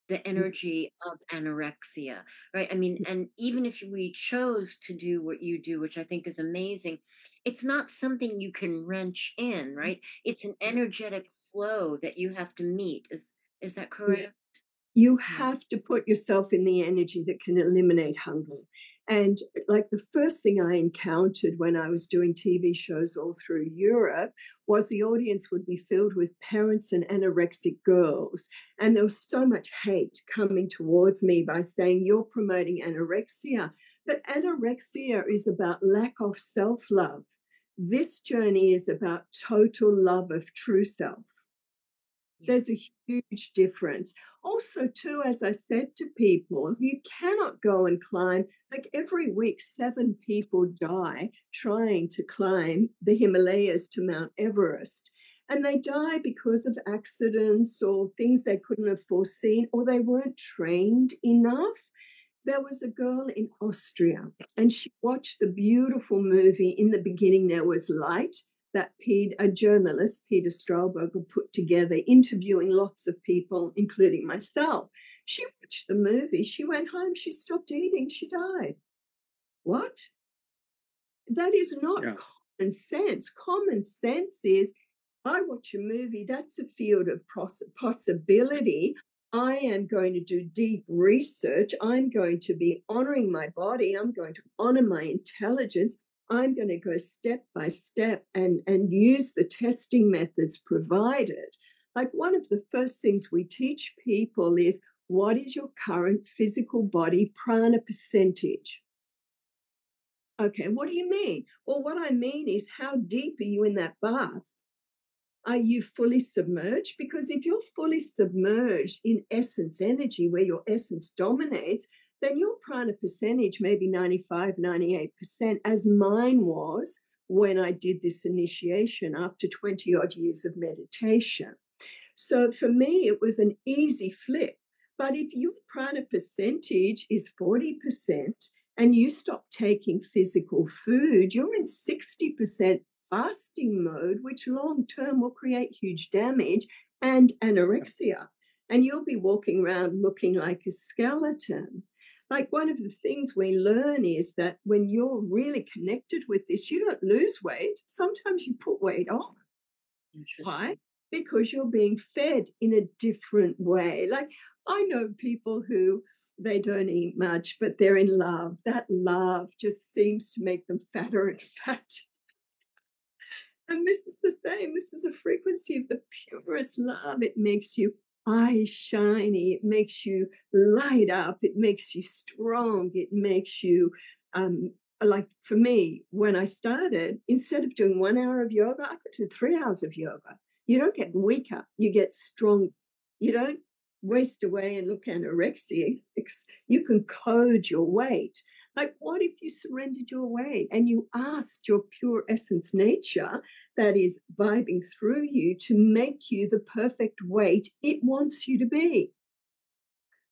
the mm. energy of anorexia, right? I mean, and even if we chose to do what you do, which I think is amazing, it's not something you can wrench in, mm. right? It's an energetic flow that you have to meet. Is is that correct? You have to put yourself in the energy that can eliminate hunger. And like the first thing I encountered when I was doing TV shows all through Europe was the audience would be filled with parents and anorexic girls. And there was so much hate coming towards me by saying, You're promoting anorexia. But anorexia is about lack of self love. This journey is about total love of true self. There's a huge difference. Also, too, as I said to people, you cannot go and climb. Like every week, seven people die trying to climb the Himalayas to Mount Everest. And they die because of accidents or things they couldn't have foreseen, or they weren't trained enough. There was a girl in Austria, and she watched the beautiful movie. In the beginning, there was light that a journalist, Peter Straubinger, put together, interviewing lots of people, including myself. She watched the movie. She went home. She stopped eating. She died. What? That is not yeah. common sense. Common sense is I watch a movie, that's a field of possibility. I am going to do deep research. I'm going to be honoring my body. I'm going to honor my intelligence. I'm going to go step by step and, and use the testing methods provided. Like one of the first things we teach people is what is your current physical body prana percentage? Okay, what do you mean? Well, what I mean is how deep are you in that bath? Are you fully submerged? Because if you're fully submerged in essence energy, where your essence dominates, then your prana percentage may be 95, 98%, as mine was when I did this initiation after 20 odd years of meditation. So for me, it was an easy flip. But if your prana percentage is 40% and you stop taking physical food, you're in 60% fasting mode, which long term will create huge damage and anorexia. And you'll be walking around looking like a skeleton. Like one of the things we learn is that when you're really connected with this, you don't lose weight. Sometimes you put weight on. Why? Because you're being fed in a different way. Like I know people who they don't eat much, but they're in love. That love just seems to make them fatter and fat. And this is the same. This is a frequency of the purest love. It makes you eyes shiny. It makes you light up. It makes you strong. It makes you, um, like for me, when I started, instead of doing one hour of yoga, I could do three hours of yoga. You don't get weaker, you get strong. You don't waste away and look anorexic. You can code your weight. Like, what if you surrendered your way and you asked your pure essence nature that is vibing through you to make you the perfect weight it wants you to be?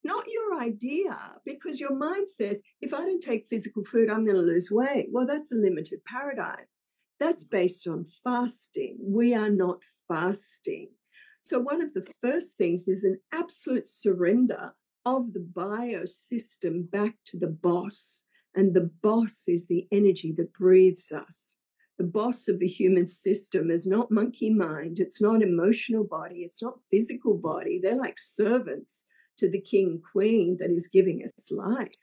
Not your idea, because your mind says, if I don't take physical food, I'm going to lose weight. Well, that's a limited paradigm. That's based on fasting. We are not fasting. So, one of the first things is an absolute surrender of the biosystem back to the boss. And the boss is the energy that breathes us. The boss of the human system is not monkey mind, it's not emotional body, it's not physical body. They're like servants to the king queen that is giving us life.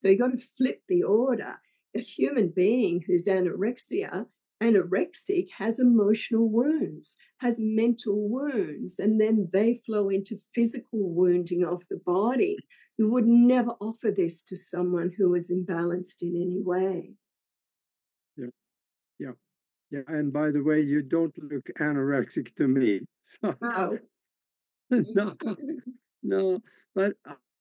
So you got to flip the order. A human being who's anorexia, anorexic, has emotional wounds, has mental wounds, and then they flow into physical wounding of the body. You would never offer this to someone who is imbalanced in any way. Yeah, yeah, yeah. And by the way, you don't look anorexic to me. So, No. no, no. But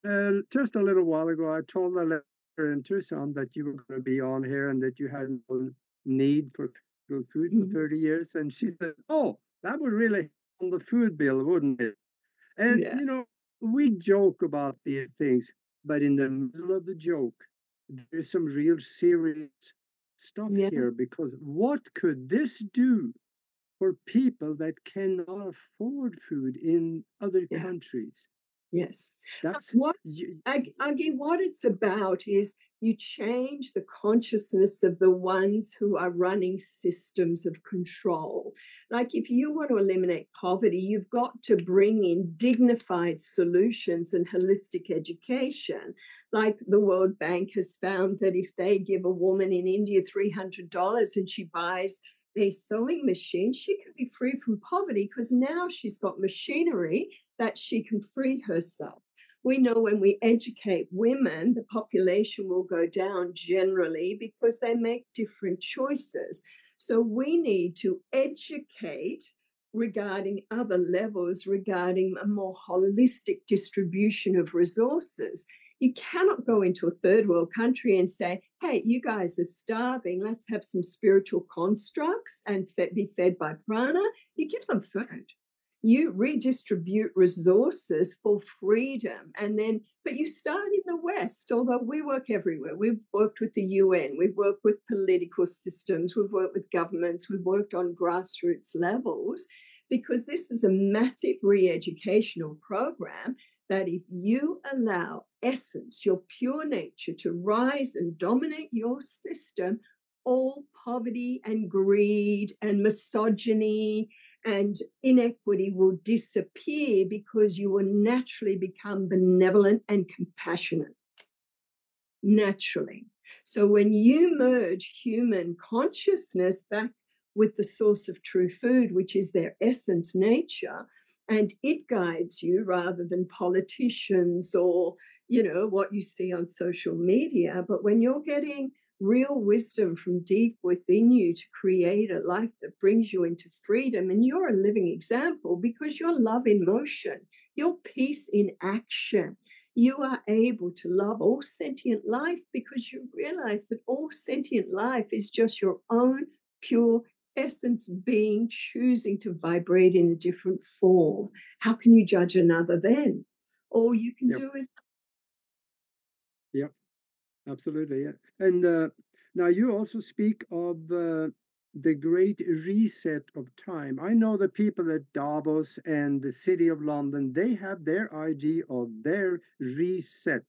uh, just a little while ago, I told the letter in Tucson that you were going to be on here and that you had no need for food for Mhm. 30 years. And she said, Oh, that would really on the food bill, wouldn't it? And, Yeah. you know, we joke about these things, but in the middle of the joke, there's some real serious stuff Yeah. here because what could this do for people that cannot afford food in other Yeah. countries? Yes. That's What you, Ag- Aggie, what it's about is you change the consciousness of the ones who are running systems of control. Like if you want to eliminate poverty, you've got to bring in dignified solutions and holistic education. Like the World Bank has found that if they give a woman in India $300 and she buys a sewing machine, she can be free from poverty because now she's got machinery that she can free herself we know when we educate women, the population will go down generally because they make different choices. So we need to educate regarding other levels, regarding a more holistic distribution of resources. You cannot go into a third world country and say, hey, you guys are starving. Let's have some spiritual constructs and be fed by prana. You give them food you redistribute resources for freedom and then but you start in the west although we work everywhere. We've worked with the un we've worked with political systems we've worked with governments we've worked on grassroots levels because this is a massive re-educational program that if you allow essence your pure nature to rise and dominate your system all poverty and greed and misogyny and inequity will disappear because you will naturally become benevolent and compassionate. Naturally. So when you merge human consciousness back with the source of true food, which is their essence nature, and it guides you rather than politicians or you know what you see on social media but when you're getting real wisdom from deep within you to create a life that brings you into freedom. And you're a living example because you're love in motion, you're peace in action. you are able to love all sentient life because you realize that all sentient life is just your own pure essence being choosing to vibrate in a different form. How can you judge another then? All you can Yep. do is Yep. Absolutely. Yeah. And uh, now you also speak of uh, the great reset of time. I know the people at Davos and the City of London, they have their idea of their reset.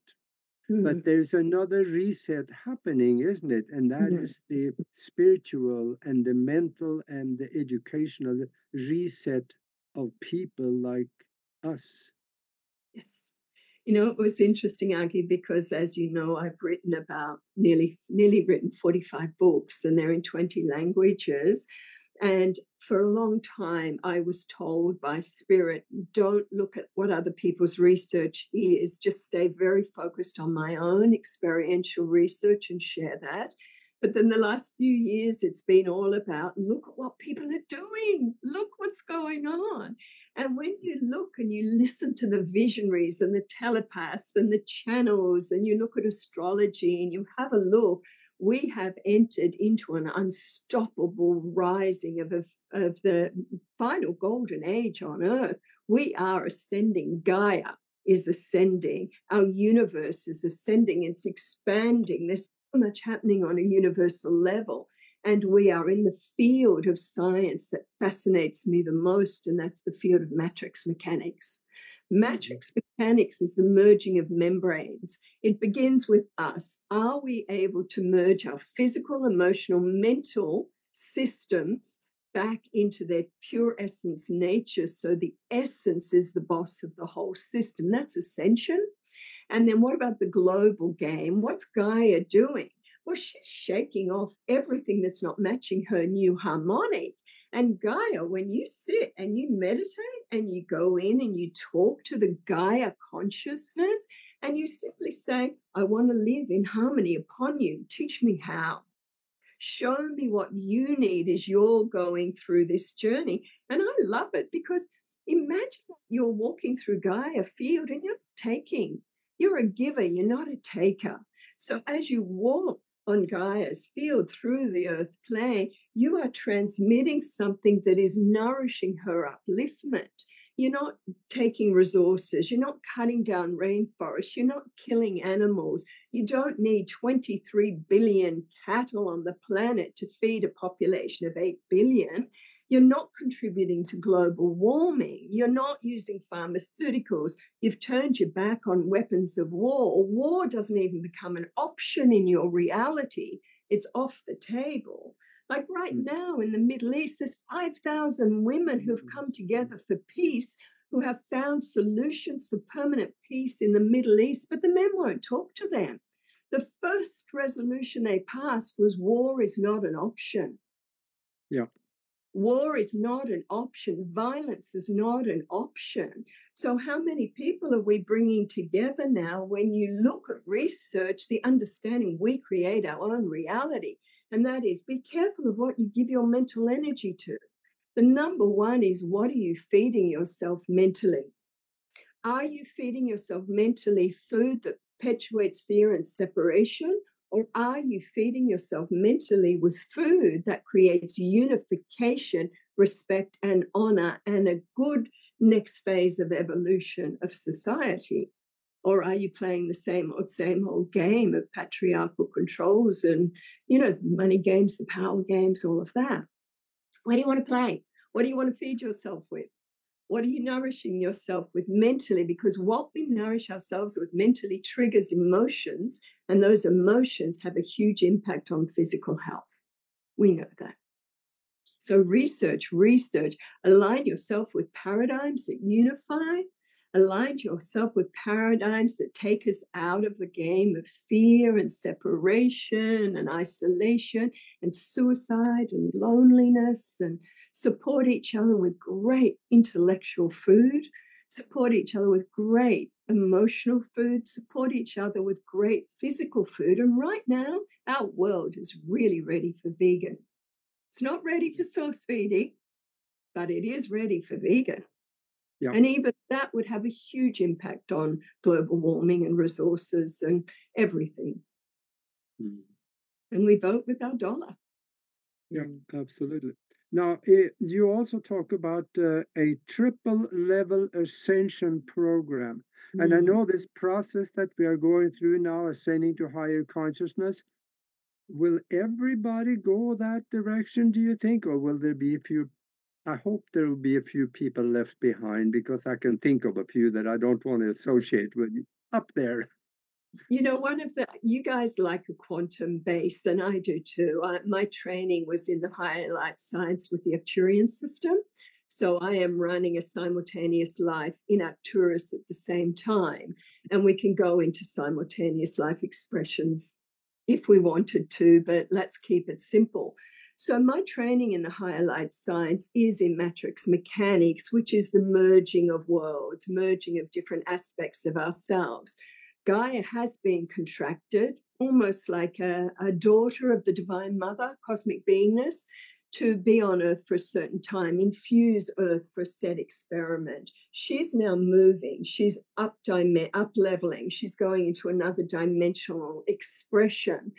Mm, But there's another reset happening, isn't it? And that Mhm. is the spiritual and the mental and the educational reset of people like us. Yes. You know, it was interesting, Aggie, because as you know, I've written about nearly nearly written 45 books and they're in 20 languages. And for a long time, I was told by spirit, don't look at what other people's research is, just stay very focused on my own experiential research and share that. But then the last few years, it's been all about look at what people are doing, look what's going on. And when you look and you listen to the visionaries and the telepaths and the channels, and you look at astrology and you have a look, we have entered into an unstoppable rising of, of, of the final golden age on earth. We are ascending. Gaia is ascending. Our universe is ascending. It's expanding. There's much happening on a universal level. And we are in the field of science that fascinates me the most, and that's the field of matrix mechanics. Mm-hmm. Matrix mechanics is the merging of membranes. It begins with us. Are we able to merge our physical, emotional, mental systems back into their pure essence nature? So the essence is the boss of the whole system. That's ascension. And then what about the global game? What's Gaia doing? Well, she's shaking off everything that's not matching her new harmonic. And Gaia, when you sit and you meditate and you go in and you talk to the Gaia consciousness and you simply say, I want to live in harmony upon you, teach me how. Show me what you need as you're going through this journey. And I love it because imagine you're walking through Gaia field and you're taking. You're a giver, you're not a taker. So as you walk on Gaia's field through the earth plane, you are transmitting something that is nourishing her upliftment. You're not taking resources, you're not cutting down rainforests, you're not killing animals. You don't need 23 billion cattle on the planet to feed a population of 8 billion. You're not contributing to global warming. You're not using pharmaceuticals. You've turned your back on weapons of war. War doesn't even become an option in your reality, it's off the table. Like right Mm. now in the Middle East, there's 5,000 women who've come together for peace, who have found solutions for permanent peace in the Middle East, but the men won't talk to them. The first resolution they passed was war is not an option. Yeah. War is not an option. Violence is not an option. So, how many people are we bringing together now when you look at research, the understanding we create our own reality? And that is be careful of what you give your mental energy to. The number one is what are you feeding yourself mentally? Are you feeding yourself mentally food that perpetuates fear and separation? Or are you feeding yourself mentally with food that creates unification, respect, and honor, and a good next phase of evolution of society? Or are you playing the same old, same old game of patriarchal controls and, you know, money games, the power games, all of that? What do you want to play? What do you want to feed yourself with? What are you nourishing yourself with mentally? Because what we nourish ourselves with mentally triggers emotions, and those emotions have a huge impact on physical health. We know that. So, research, research, align yourself with paradigms that unify, align yourself with paradigms that take us out of the game of fear and separation and isolation and suicide and loneliness and support each other with great intellectual food, support each other with great emotional food, support each other with great physical food. And right now, our world is really ready for vegan. It's not ready for source feeding, but it is ready for vegan. Yeah. And even that would have a huge impact on global warming and resources and everything. Mm. And we vote with our dollar. Yeah, absolutely. Now, eh, you also talk about uh, a triple level ascension program. And I Mm. know this process that we are going through now, ascending to higher consciousness, will everybody go that direction, do you think? Or will there be a few? I hope there will be a few people left behind because I can think of a few that I don't want to associate with up there. You know, one of the, you guys like a quantum base, and I do too. I, my training was in the higher light science with the Arcturian system. So I am running a simultaneous life in Arcturus at the same time. And we can go into simultaneous life expressions if we wanted to, but let's keep it simple. So my training in the higher light science is in matrix mechanics, which is the merging of worlds, merging of different aspects of ourselves. Gaia has been contracted, almost like a, a daughter of the Divine Mother, cosmic beingness, to be on Earth for a certain time, infuse Earth for a set experiment. She's now moving. She's up up leveling. She's going into another dimensional expression.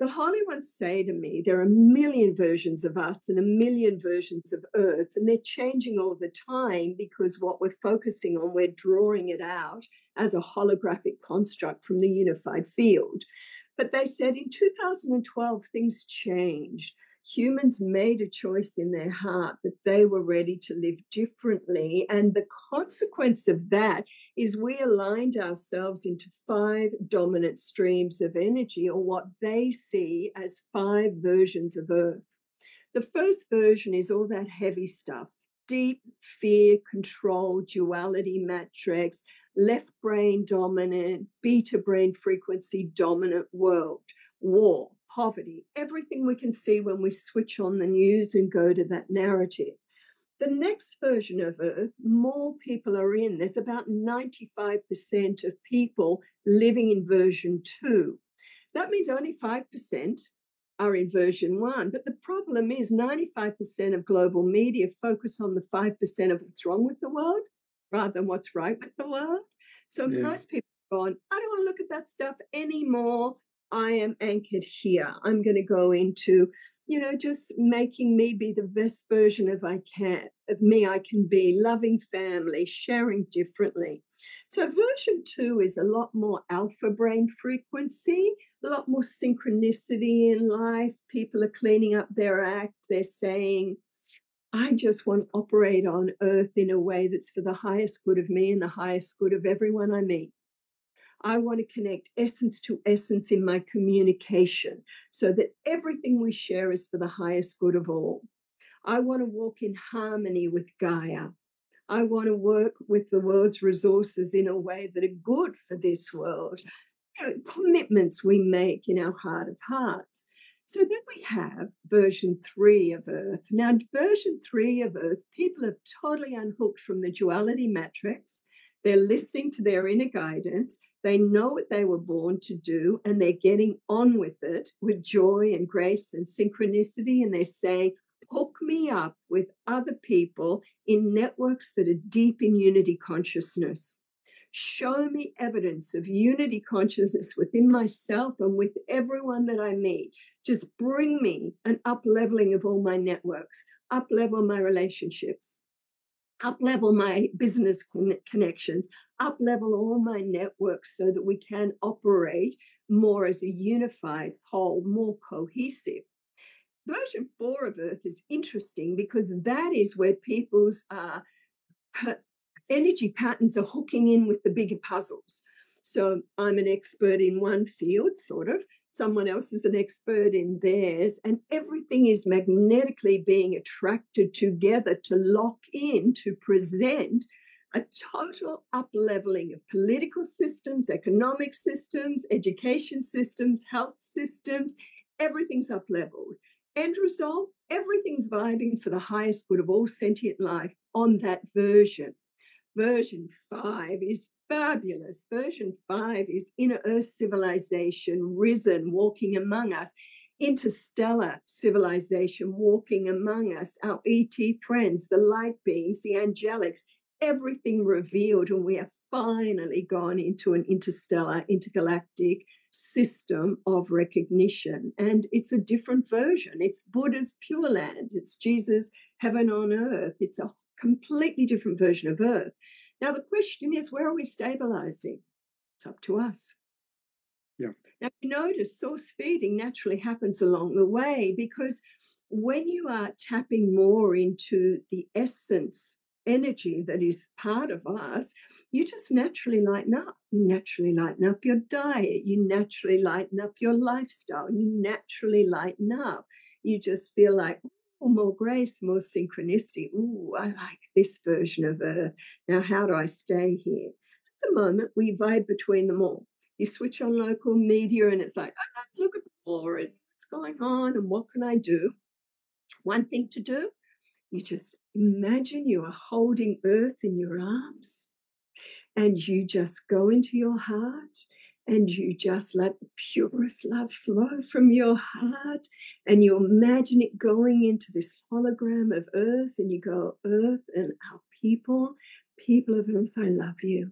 The Holy Ones say to me, there are a million versions of us and a million versions of Earth, and they're changing all the time because what we're focusing on, we're drawing it out as a holographic construct from the unified field. But they said in 2012, things changed. Humans made a choice in their heart that they were ready to live differently. And the consequence of that is we aligned ourselves into five dominant streams of energy, or what they see as five versions of Earth. The first version is all that heavy stuff deep fear, control, duality matrix, left brain dominant, beta brain frequency dominant world, war, poverty, everything we can see when we switch on the news and go to that narrative. The next version of Earth, more people are in. There's about 95% of people living in version two. That means only 5% are in version one. But the problem is 95% of global media focus on the 5% of what's wrong with the world rather than what's right with the world. So Yeah. most people are going, I don't want to look at that stuff anymore. I am anchored here. I'm going to go into, you know, just making me be the best version of I can of me I can be, loving family, sharing differently. So version two is a lot more alpha brain frequency, a lot more synchronicity in life. People are cleaning up their act. They're saying, I just want to operate on earth in a way that's for the highest good of me and the highest good of everyone I meet. I want to connect essence to essence in my communication so that everything we share is for the highest good of all. I want to walk in harmony with Gaia. I want to work with the world's resources in a way that are good for this world. You know, commitments we make in our heart of hearts. So then we have version three of Earth. Now, version three of Earth, people are totally unhooked from the duality matrix. They're listening to their inner guidance. They know what they were born to do, and they're getting on with it with joy and grace and synchronicity. And they're saying, hook me up with other people in networks that are deep in unity consciousness. Show me evidence of unity consciousness within myself and with everyone that I meet. Just bring me an up leveling of all my networks, up level my relationships, up level my business con- connections, up level all my networks so that we can operate more as a unified whole, more cohesive. Version four of Earth is interesting because that is where people's uh, energy patterns are hooking in with the bigger puzzles. So I'm an expert in one field, sort of. Someone else is an expert in theirs, and everything is magnetically being attracted together to lock in to present a total upleveling of political systems, economic systems, education systems, health systems. Everything's up leveled. End result everything's vibing for the highest good of all sentient life on that version. Version 5 is fabulous. Version 5 is inner earth civilization, risen, walking among us. Interstellar civilization walking among us, our ET friends, the light beings, the angelics, everything revealed, and we have finally gone into an interstellar, intergalactic system of recognition. And it's a different version. It's Buddha's Pure Land, it's Jesus' heaven on earth. It's a completely different version of earth. Now, the question is where are we stabilizing? It's up to us. Yeah. Now, you notice source feeding naturally happens along the way because when you are tapping more into the essence energy that is part of us, you just naturally lighten up. You naturally lighten up your diet. You naturally lighten up your lifestyle. You naturally lighten up. You just feel like, oh, more grace, more synchronicity. Ooh, I like this version of Earth. Now, how do I stay here? At the moment, we vibe between them all. You switch on local media and it's like, oh, look at the war and what's going on and what can I do? One thing to do, you just imagine you are holding Earth in your arms and you just go into your heart and you just let the purest love flow from your heart and you imagine it going into this hologram of earth and you go earth and our people people of earth i love you.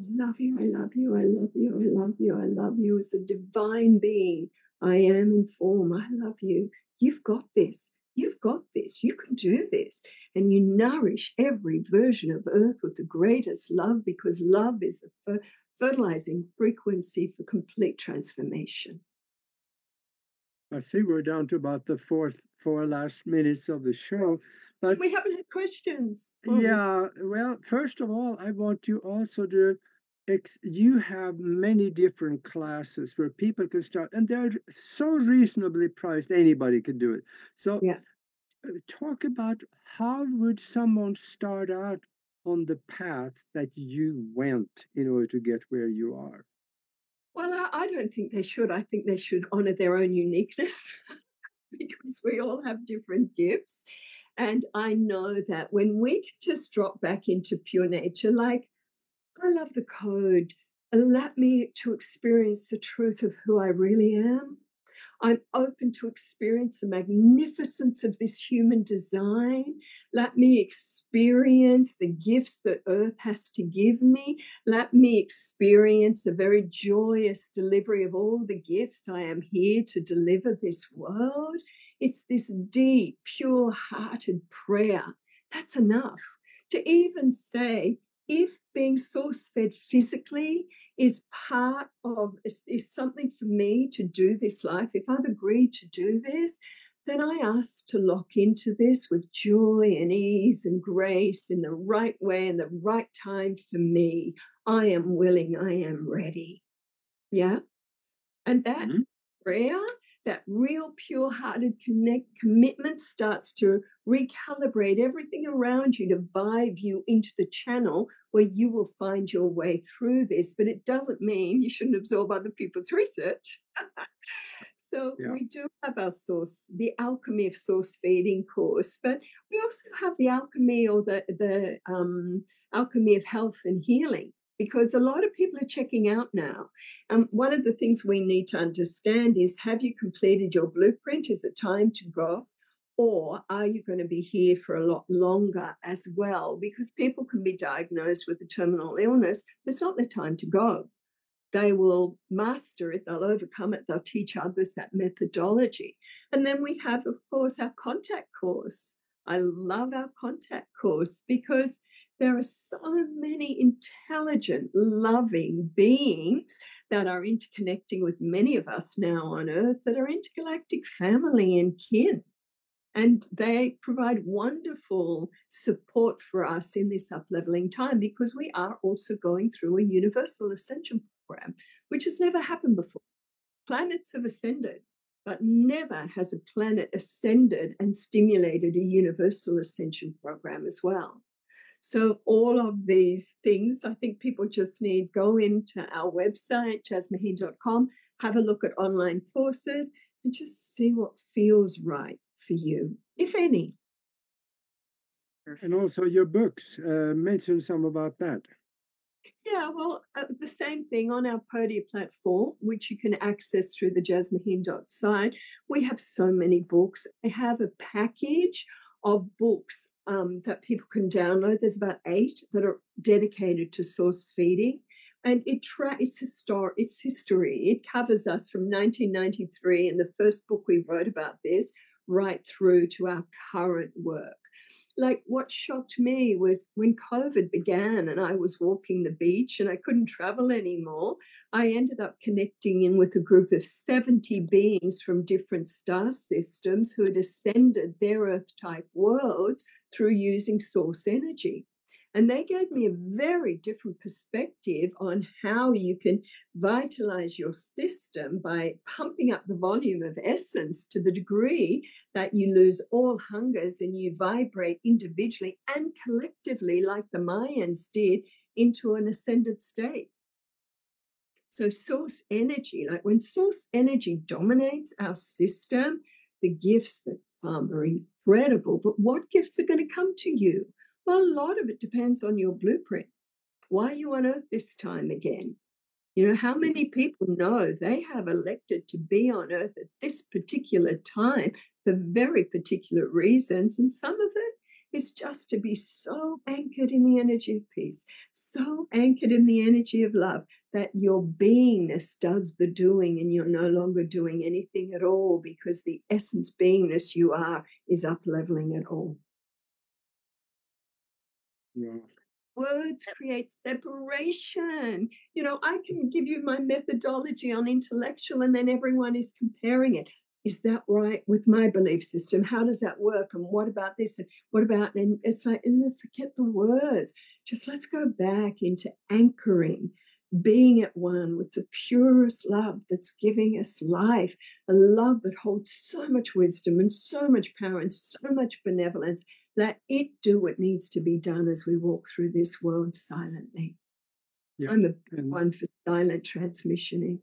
I love you i love you i love you i love you i love you. As a divine being i am in form i love you. You've got this. You've got this. You can do this. And you nourish every version of earth with the greatest love because love is the fertilizing frequency for complete transformation. I see we're down to about the fourth four last minutes of the show. But we haven't had questions. Yeah, well, first of all, I want you also to you have many different classes where people can start and they're so reasonably priced anybody can do it so yeah. Uh, talk about how would someone start out on the path that you went in order to get where you are? Well, I, don't think they should. I think they should honor their own uniqueness because we all have different gifts. And I know that when we just drop back into pure nature, like, I love the code, allow me to experience the truth of who I really am I'm open to experience the magnificence of this human design. Let me experience the gifts that Earth has to give me. Let me experience the very joyous delivery of all the gifts I am here to deliver this world. It's this deep, pure hearted prayer. That's enough to even say, if being source fed physically is part of is, is something for me to do this life. If i've agreed to do this then i ask to lock into this with joy and ease and grace in the right way and the right time for me. I am willing i am ready. Yeah? And that mm-hmm. prayer that real pure hearted connect commitment starts to recalibrate everything around you to vibe you into the channel where you will find your way through this. But it doesn't mean you shouldn't absorb other people's research. so yeah. we do have our source, the alchemy of source feeding course, but we also have the alchemy or the the um, alchemy of health and healing because a lot of people are checking out now. And one of the things we need to understand is have you completed your blueprint? Is it time to go? Or are you going to be here for a lot longer as well? Because people can be diagnosed with a terminal illness, it's not their time to go. They will master it, they'll overcome it, they'll teach others that methodology. And then we have, of course, our contact course. I love our contact course because there are so many intelligent, loving beings that are interconnecting with many of us now on Earth that are intergalactic family and kin. And they provide wonderful support for us in this upleveling time because we are also going through a universal ascension program, which has never happened before. Planets have ascended, but never has a planet ascended and stimulated a universal ascension program as well. So all of these things, I think people just need go into our website, jasmuheen.com, have a look at online courses and just see what feels right for you, if any. And also your books, uh, mention some about that. Yeah, well, uh, the same thing on our Podia platform, which you can access through the jasmuheen.site. We have so many books. I have a package of books um, that people can download. There's about eight that are dedicated to source feeding. And it tra- it's, histor- it's history. It covers us from 1993 and the first book we wrote about this right through to our current work like what shocked me was when COVID began and I was walking the beach and I couldn't travel anymore. I ended up connecting in with a group of 70 beings from different star systems who had ascended their Earth type worlds through using source energy. And they gave me a very different perspective on how you can vitalize your system by pumping up the volume of essence to the degree that you lose all hungers and you vibrate individually and collectively, like the Mayans did, into an ascended state. So, source energy, like when source energy dominates our system, the gifts that come are incredible. But what gifts are going to come to you? Well, a lot of it depends on your blueprint. Why are you on earth this time again? You know, how many people know they have elected to be on earth at this particular time for very particular reasons? And some of it is just to be so anchored in the energy of peace, so anchored in the energy of love that your beingness does the doing and you're no longer doing anything at all because the essence beingness you are is up leveling it all. Yeah. Words create separation. You know, I can give you my methodology on intellectual, and then everyone is comparing it. Is that right with my belief system? How does that work? And what about this? And what about? And it's like, and forget the words. Just let's go back into anchoring, being at one with the purest love that's giving us life, a love that holds so much wisdom and so much power and so much benevolence let it do what needs to be done as we walk through this world silently. Yeah. I'm a and, one for silent transmissioning.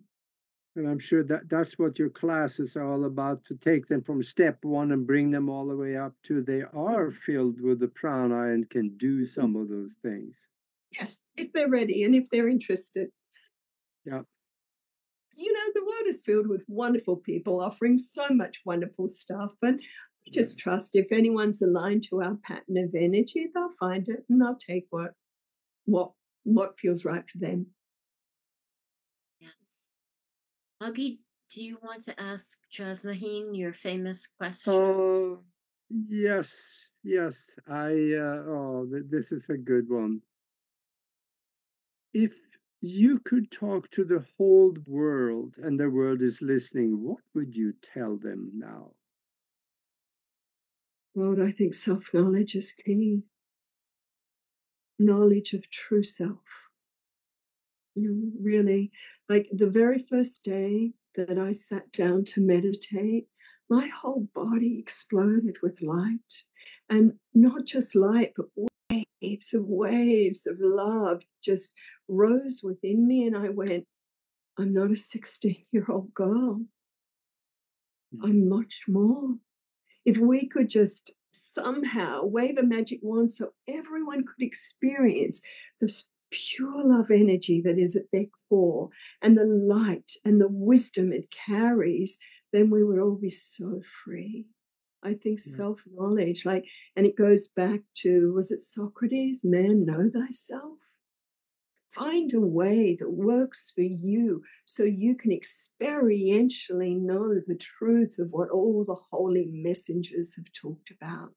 And I'm sure that that's what your classes are all about to take them from step one and bring them all the way up to they are mm-hmm. filled with the prana and can do some of those things. Yes, if they're ready and if they're interested. Yeah. You know, the world is filled with wonderful people offering so much wonderful stuff. And just trust if anyone's aligned to our pattern of energy, they'll find it and they'll take what what what feels right for them. Yes. Augie, do you want to ask Jasmuheen your famous question? Oh, yes, yes. I uh, oh, this is a good one. If you could talk to the whole world and the world is listening, what would you tell them now? Lord, I think self knowledge is key. Knowledge of true self. You know, really, like the very first day that I sat down to meditate, my whole body exploded with light. And not just light, but waves of waves of love just rose within me. And I went, I'm not a 16 year old girl. Hmm. I'm much more if we could just somehow wave a magic wand so everyone could experience this pure love energy that is at their core and the light and the wisdom it carries, then we would all be so free. I think yeah. self knowledge, like, and it goes back to was it Socrates? Man, know thyself. Find a way that works for you so you can experientially know the truth of what all the holy messengers have talked about.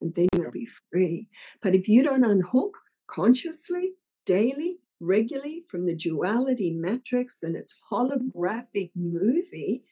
And then you'll be free. But if you don't unhook consciously, daily, regularly from the duality matrix and its holographic movie,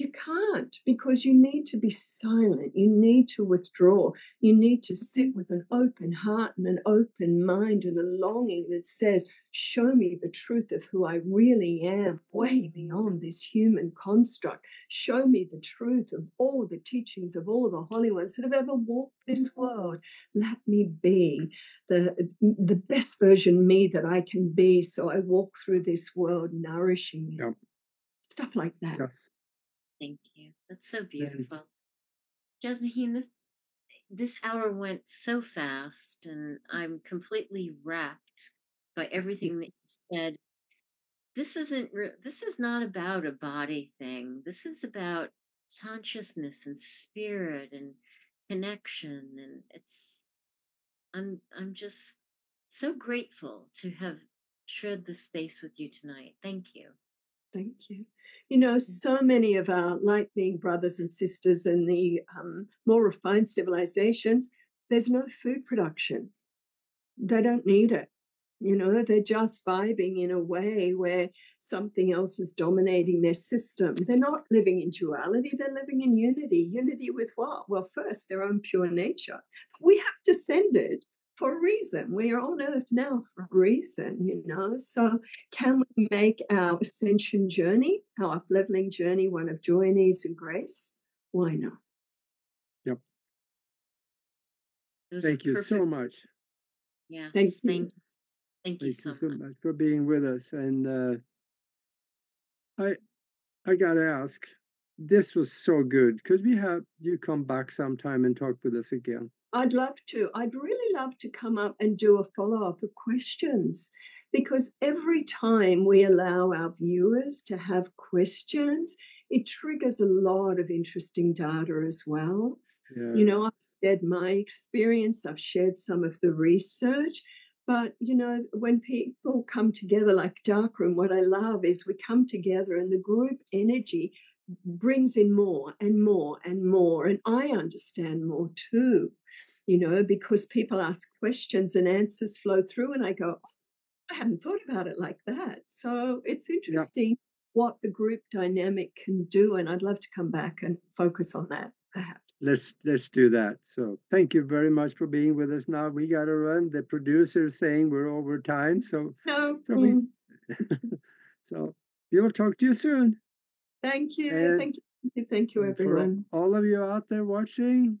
you can't because you need to be silent. You need to withdraw. You need to sit with an open heart and an open mind and a longing that says, Show me the truth of who I really am, way beyond this human construct. Show me the truth of all the teachings of all the holy ones that have ever walked this world. Let me be the, the best version me that I can be so I walk through this world nourishing. Yep. Stuff like that. Yes. Thank you. That's so mm-hmm. beautiful. Jasmine, this this hour went so fast, and I'm completely wrapped by everything that you said. This isn't. Re- this is not about a body thing. This is about consciousness and spirit and connection, and it's I'm I'm just so grateful to have shared this space with you tonight. Thank you. Thank you. You know, so many of our light being brothers and sisters in the um, more refined civilizations, there's no food production. They don't need it. You know, they're just vibing in a way where something else is dominating their system. They're not living in duality, they're living in unity. Unity with what? Well, first, their own pure nature. We have descended for a reason. We are on earth now for a reason, you know. So, can we make our ascension journey, our up leveling journey, one of joy and ease and grace? Why not? Yep. Thank you perfect. so much. Yes. Thank Thank, you. thank, you Thank so you so much. much for being with us. And uh, I I gotta ask, this was so good. Could we have you come back sometime and talk with us again? I'd love to. I'd really love to come up and do a follow up of questions because every time we allow our viewers to have questions, it triggers a lot of interesting data as well. Yeah. You know, I've shared my experience, I've shared some of the research. But, you know, when people come together like Darkroom, what I love is we come together and the group energy brings in more and more and more. And I understand more too, you know, because people ask questions and answers flow through. And I go, "Oh, I hadn't thought about it like that. So it's interesting what the group dynamic can do. And I'd love to come back and focus on that perhaps. let's let's do that. So thank you very much for being with us. Now we gotta run. The producer's saying we're over time, so No, So we- so we will talk to you soon. Thank you. And- thank you. Thank you, everyone. all of you out there watching,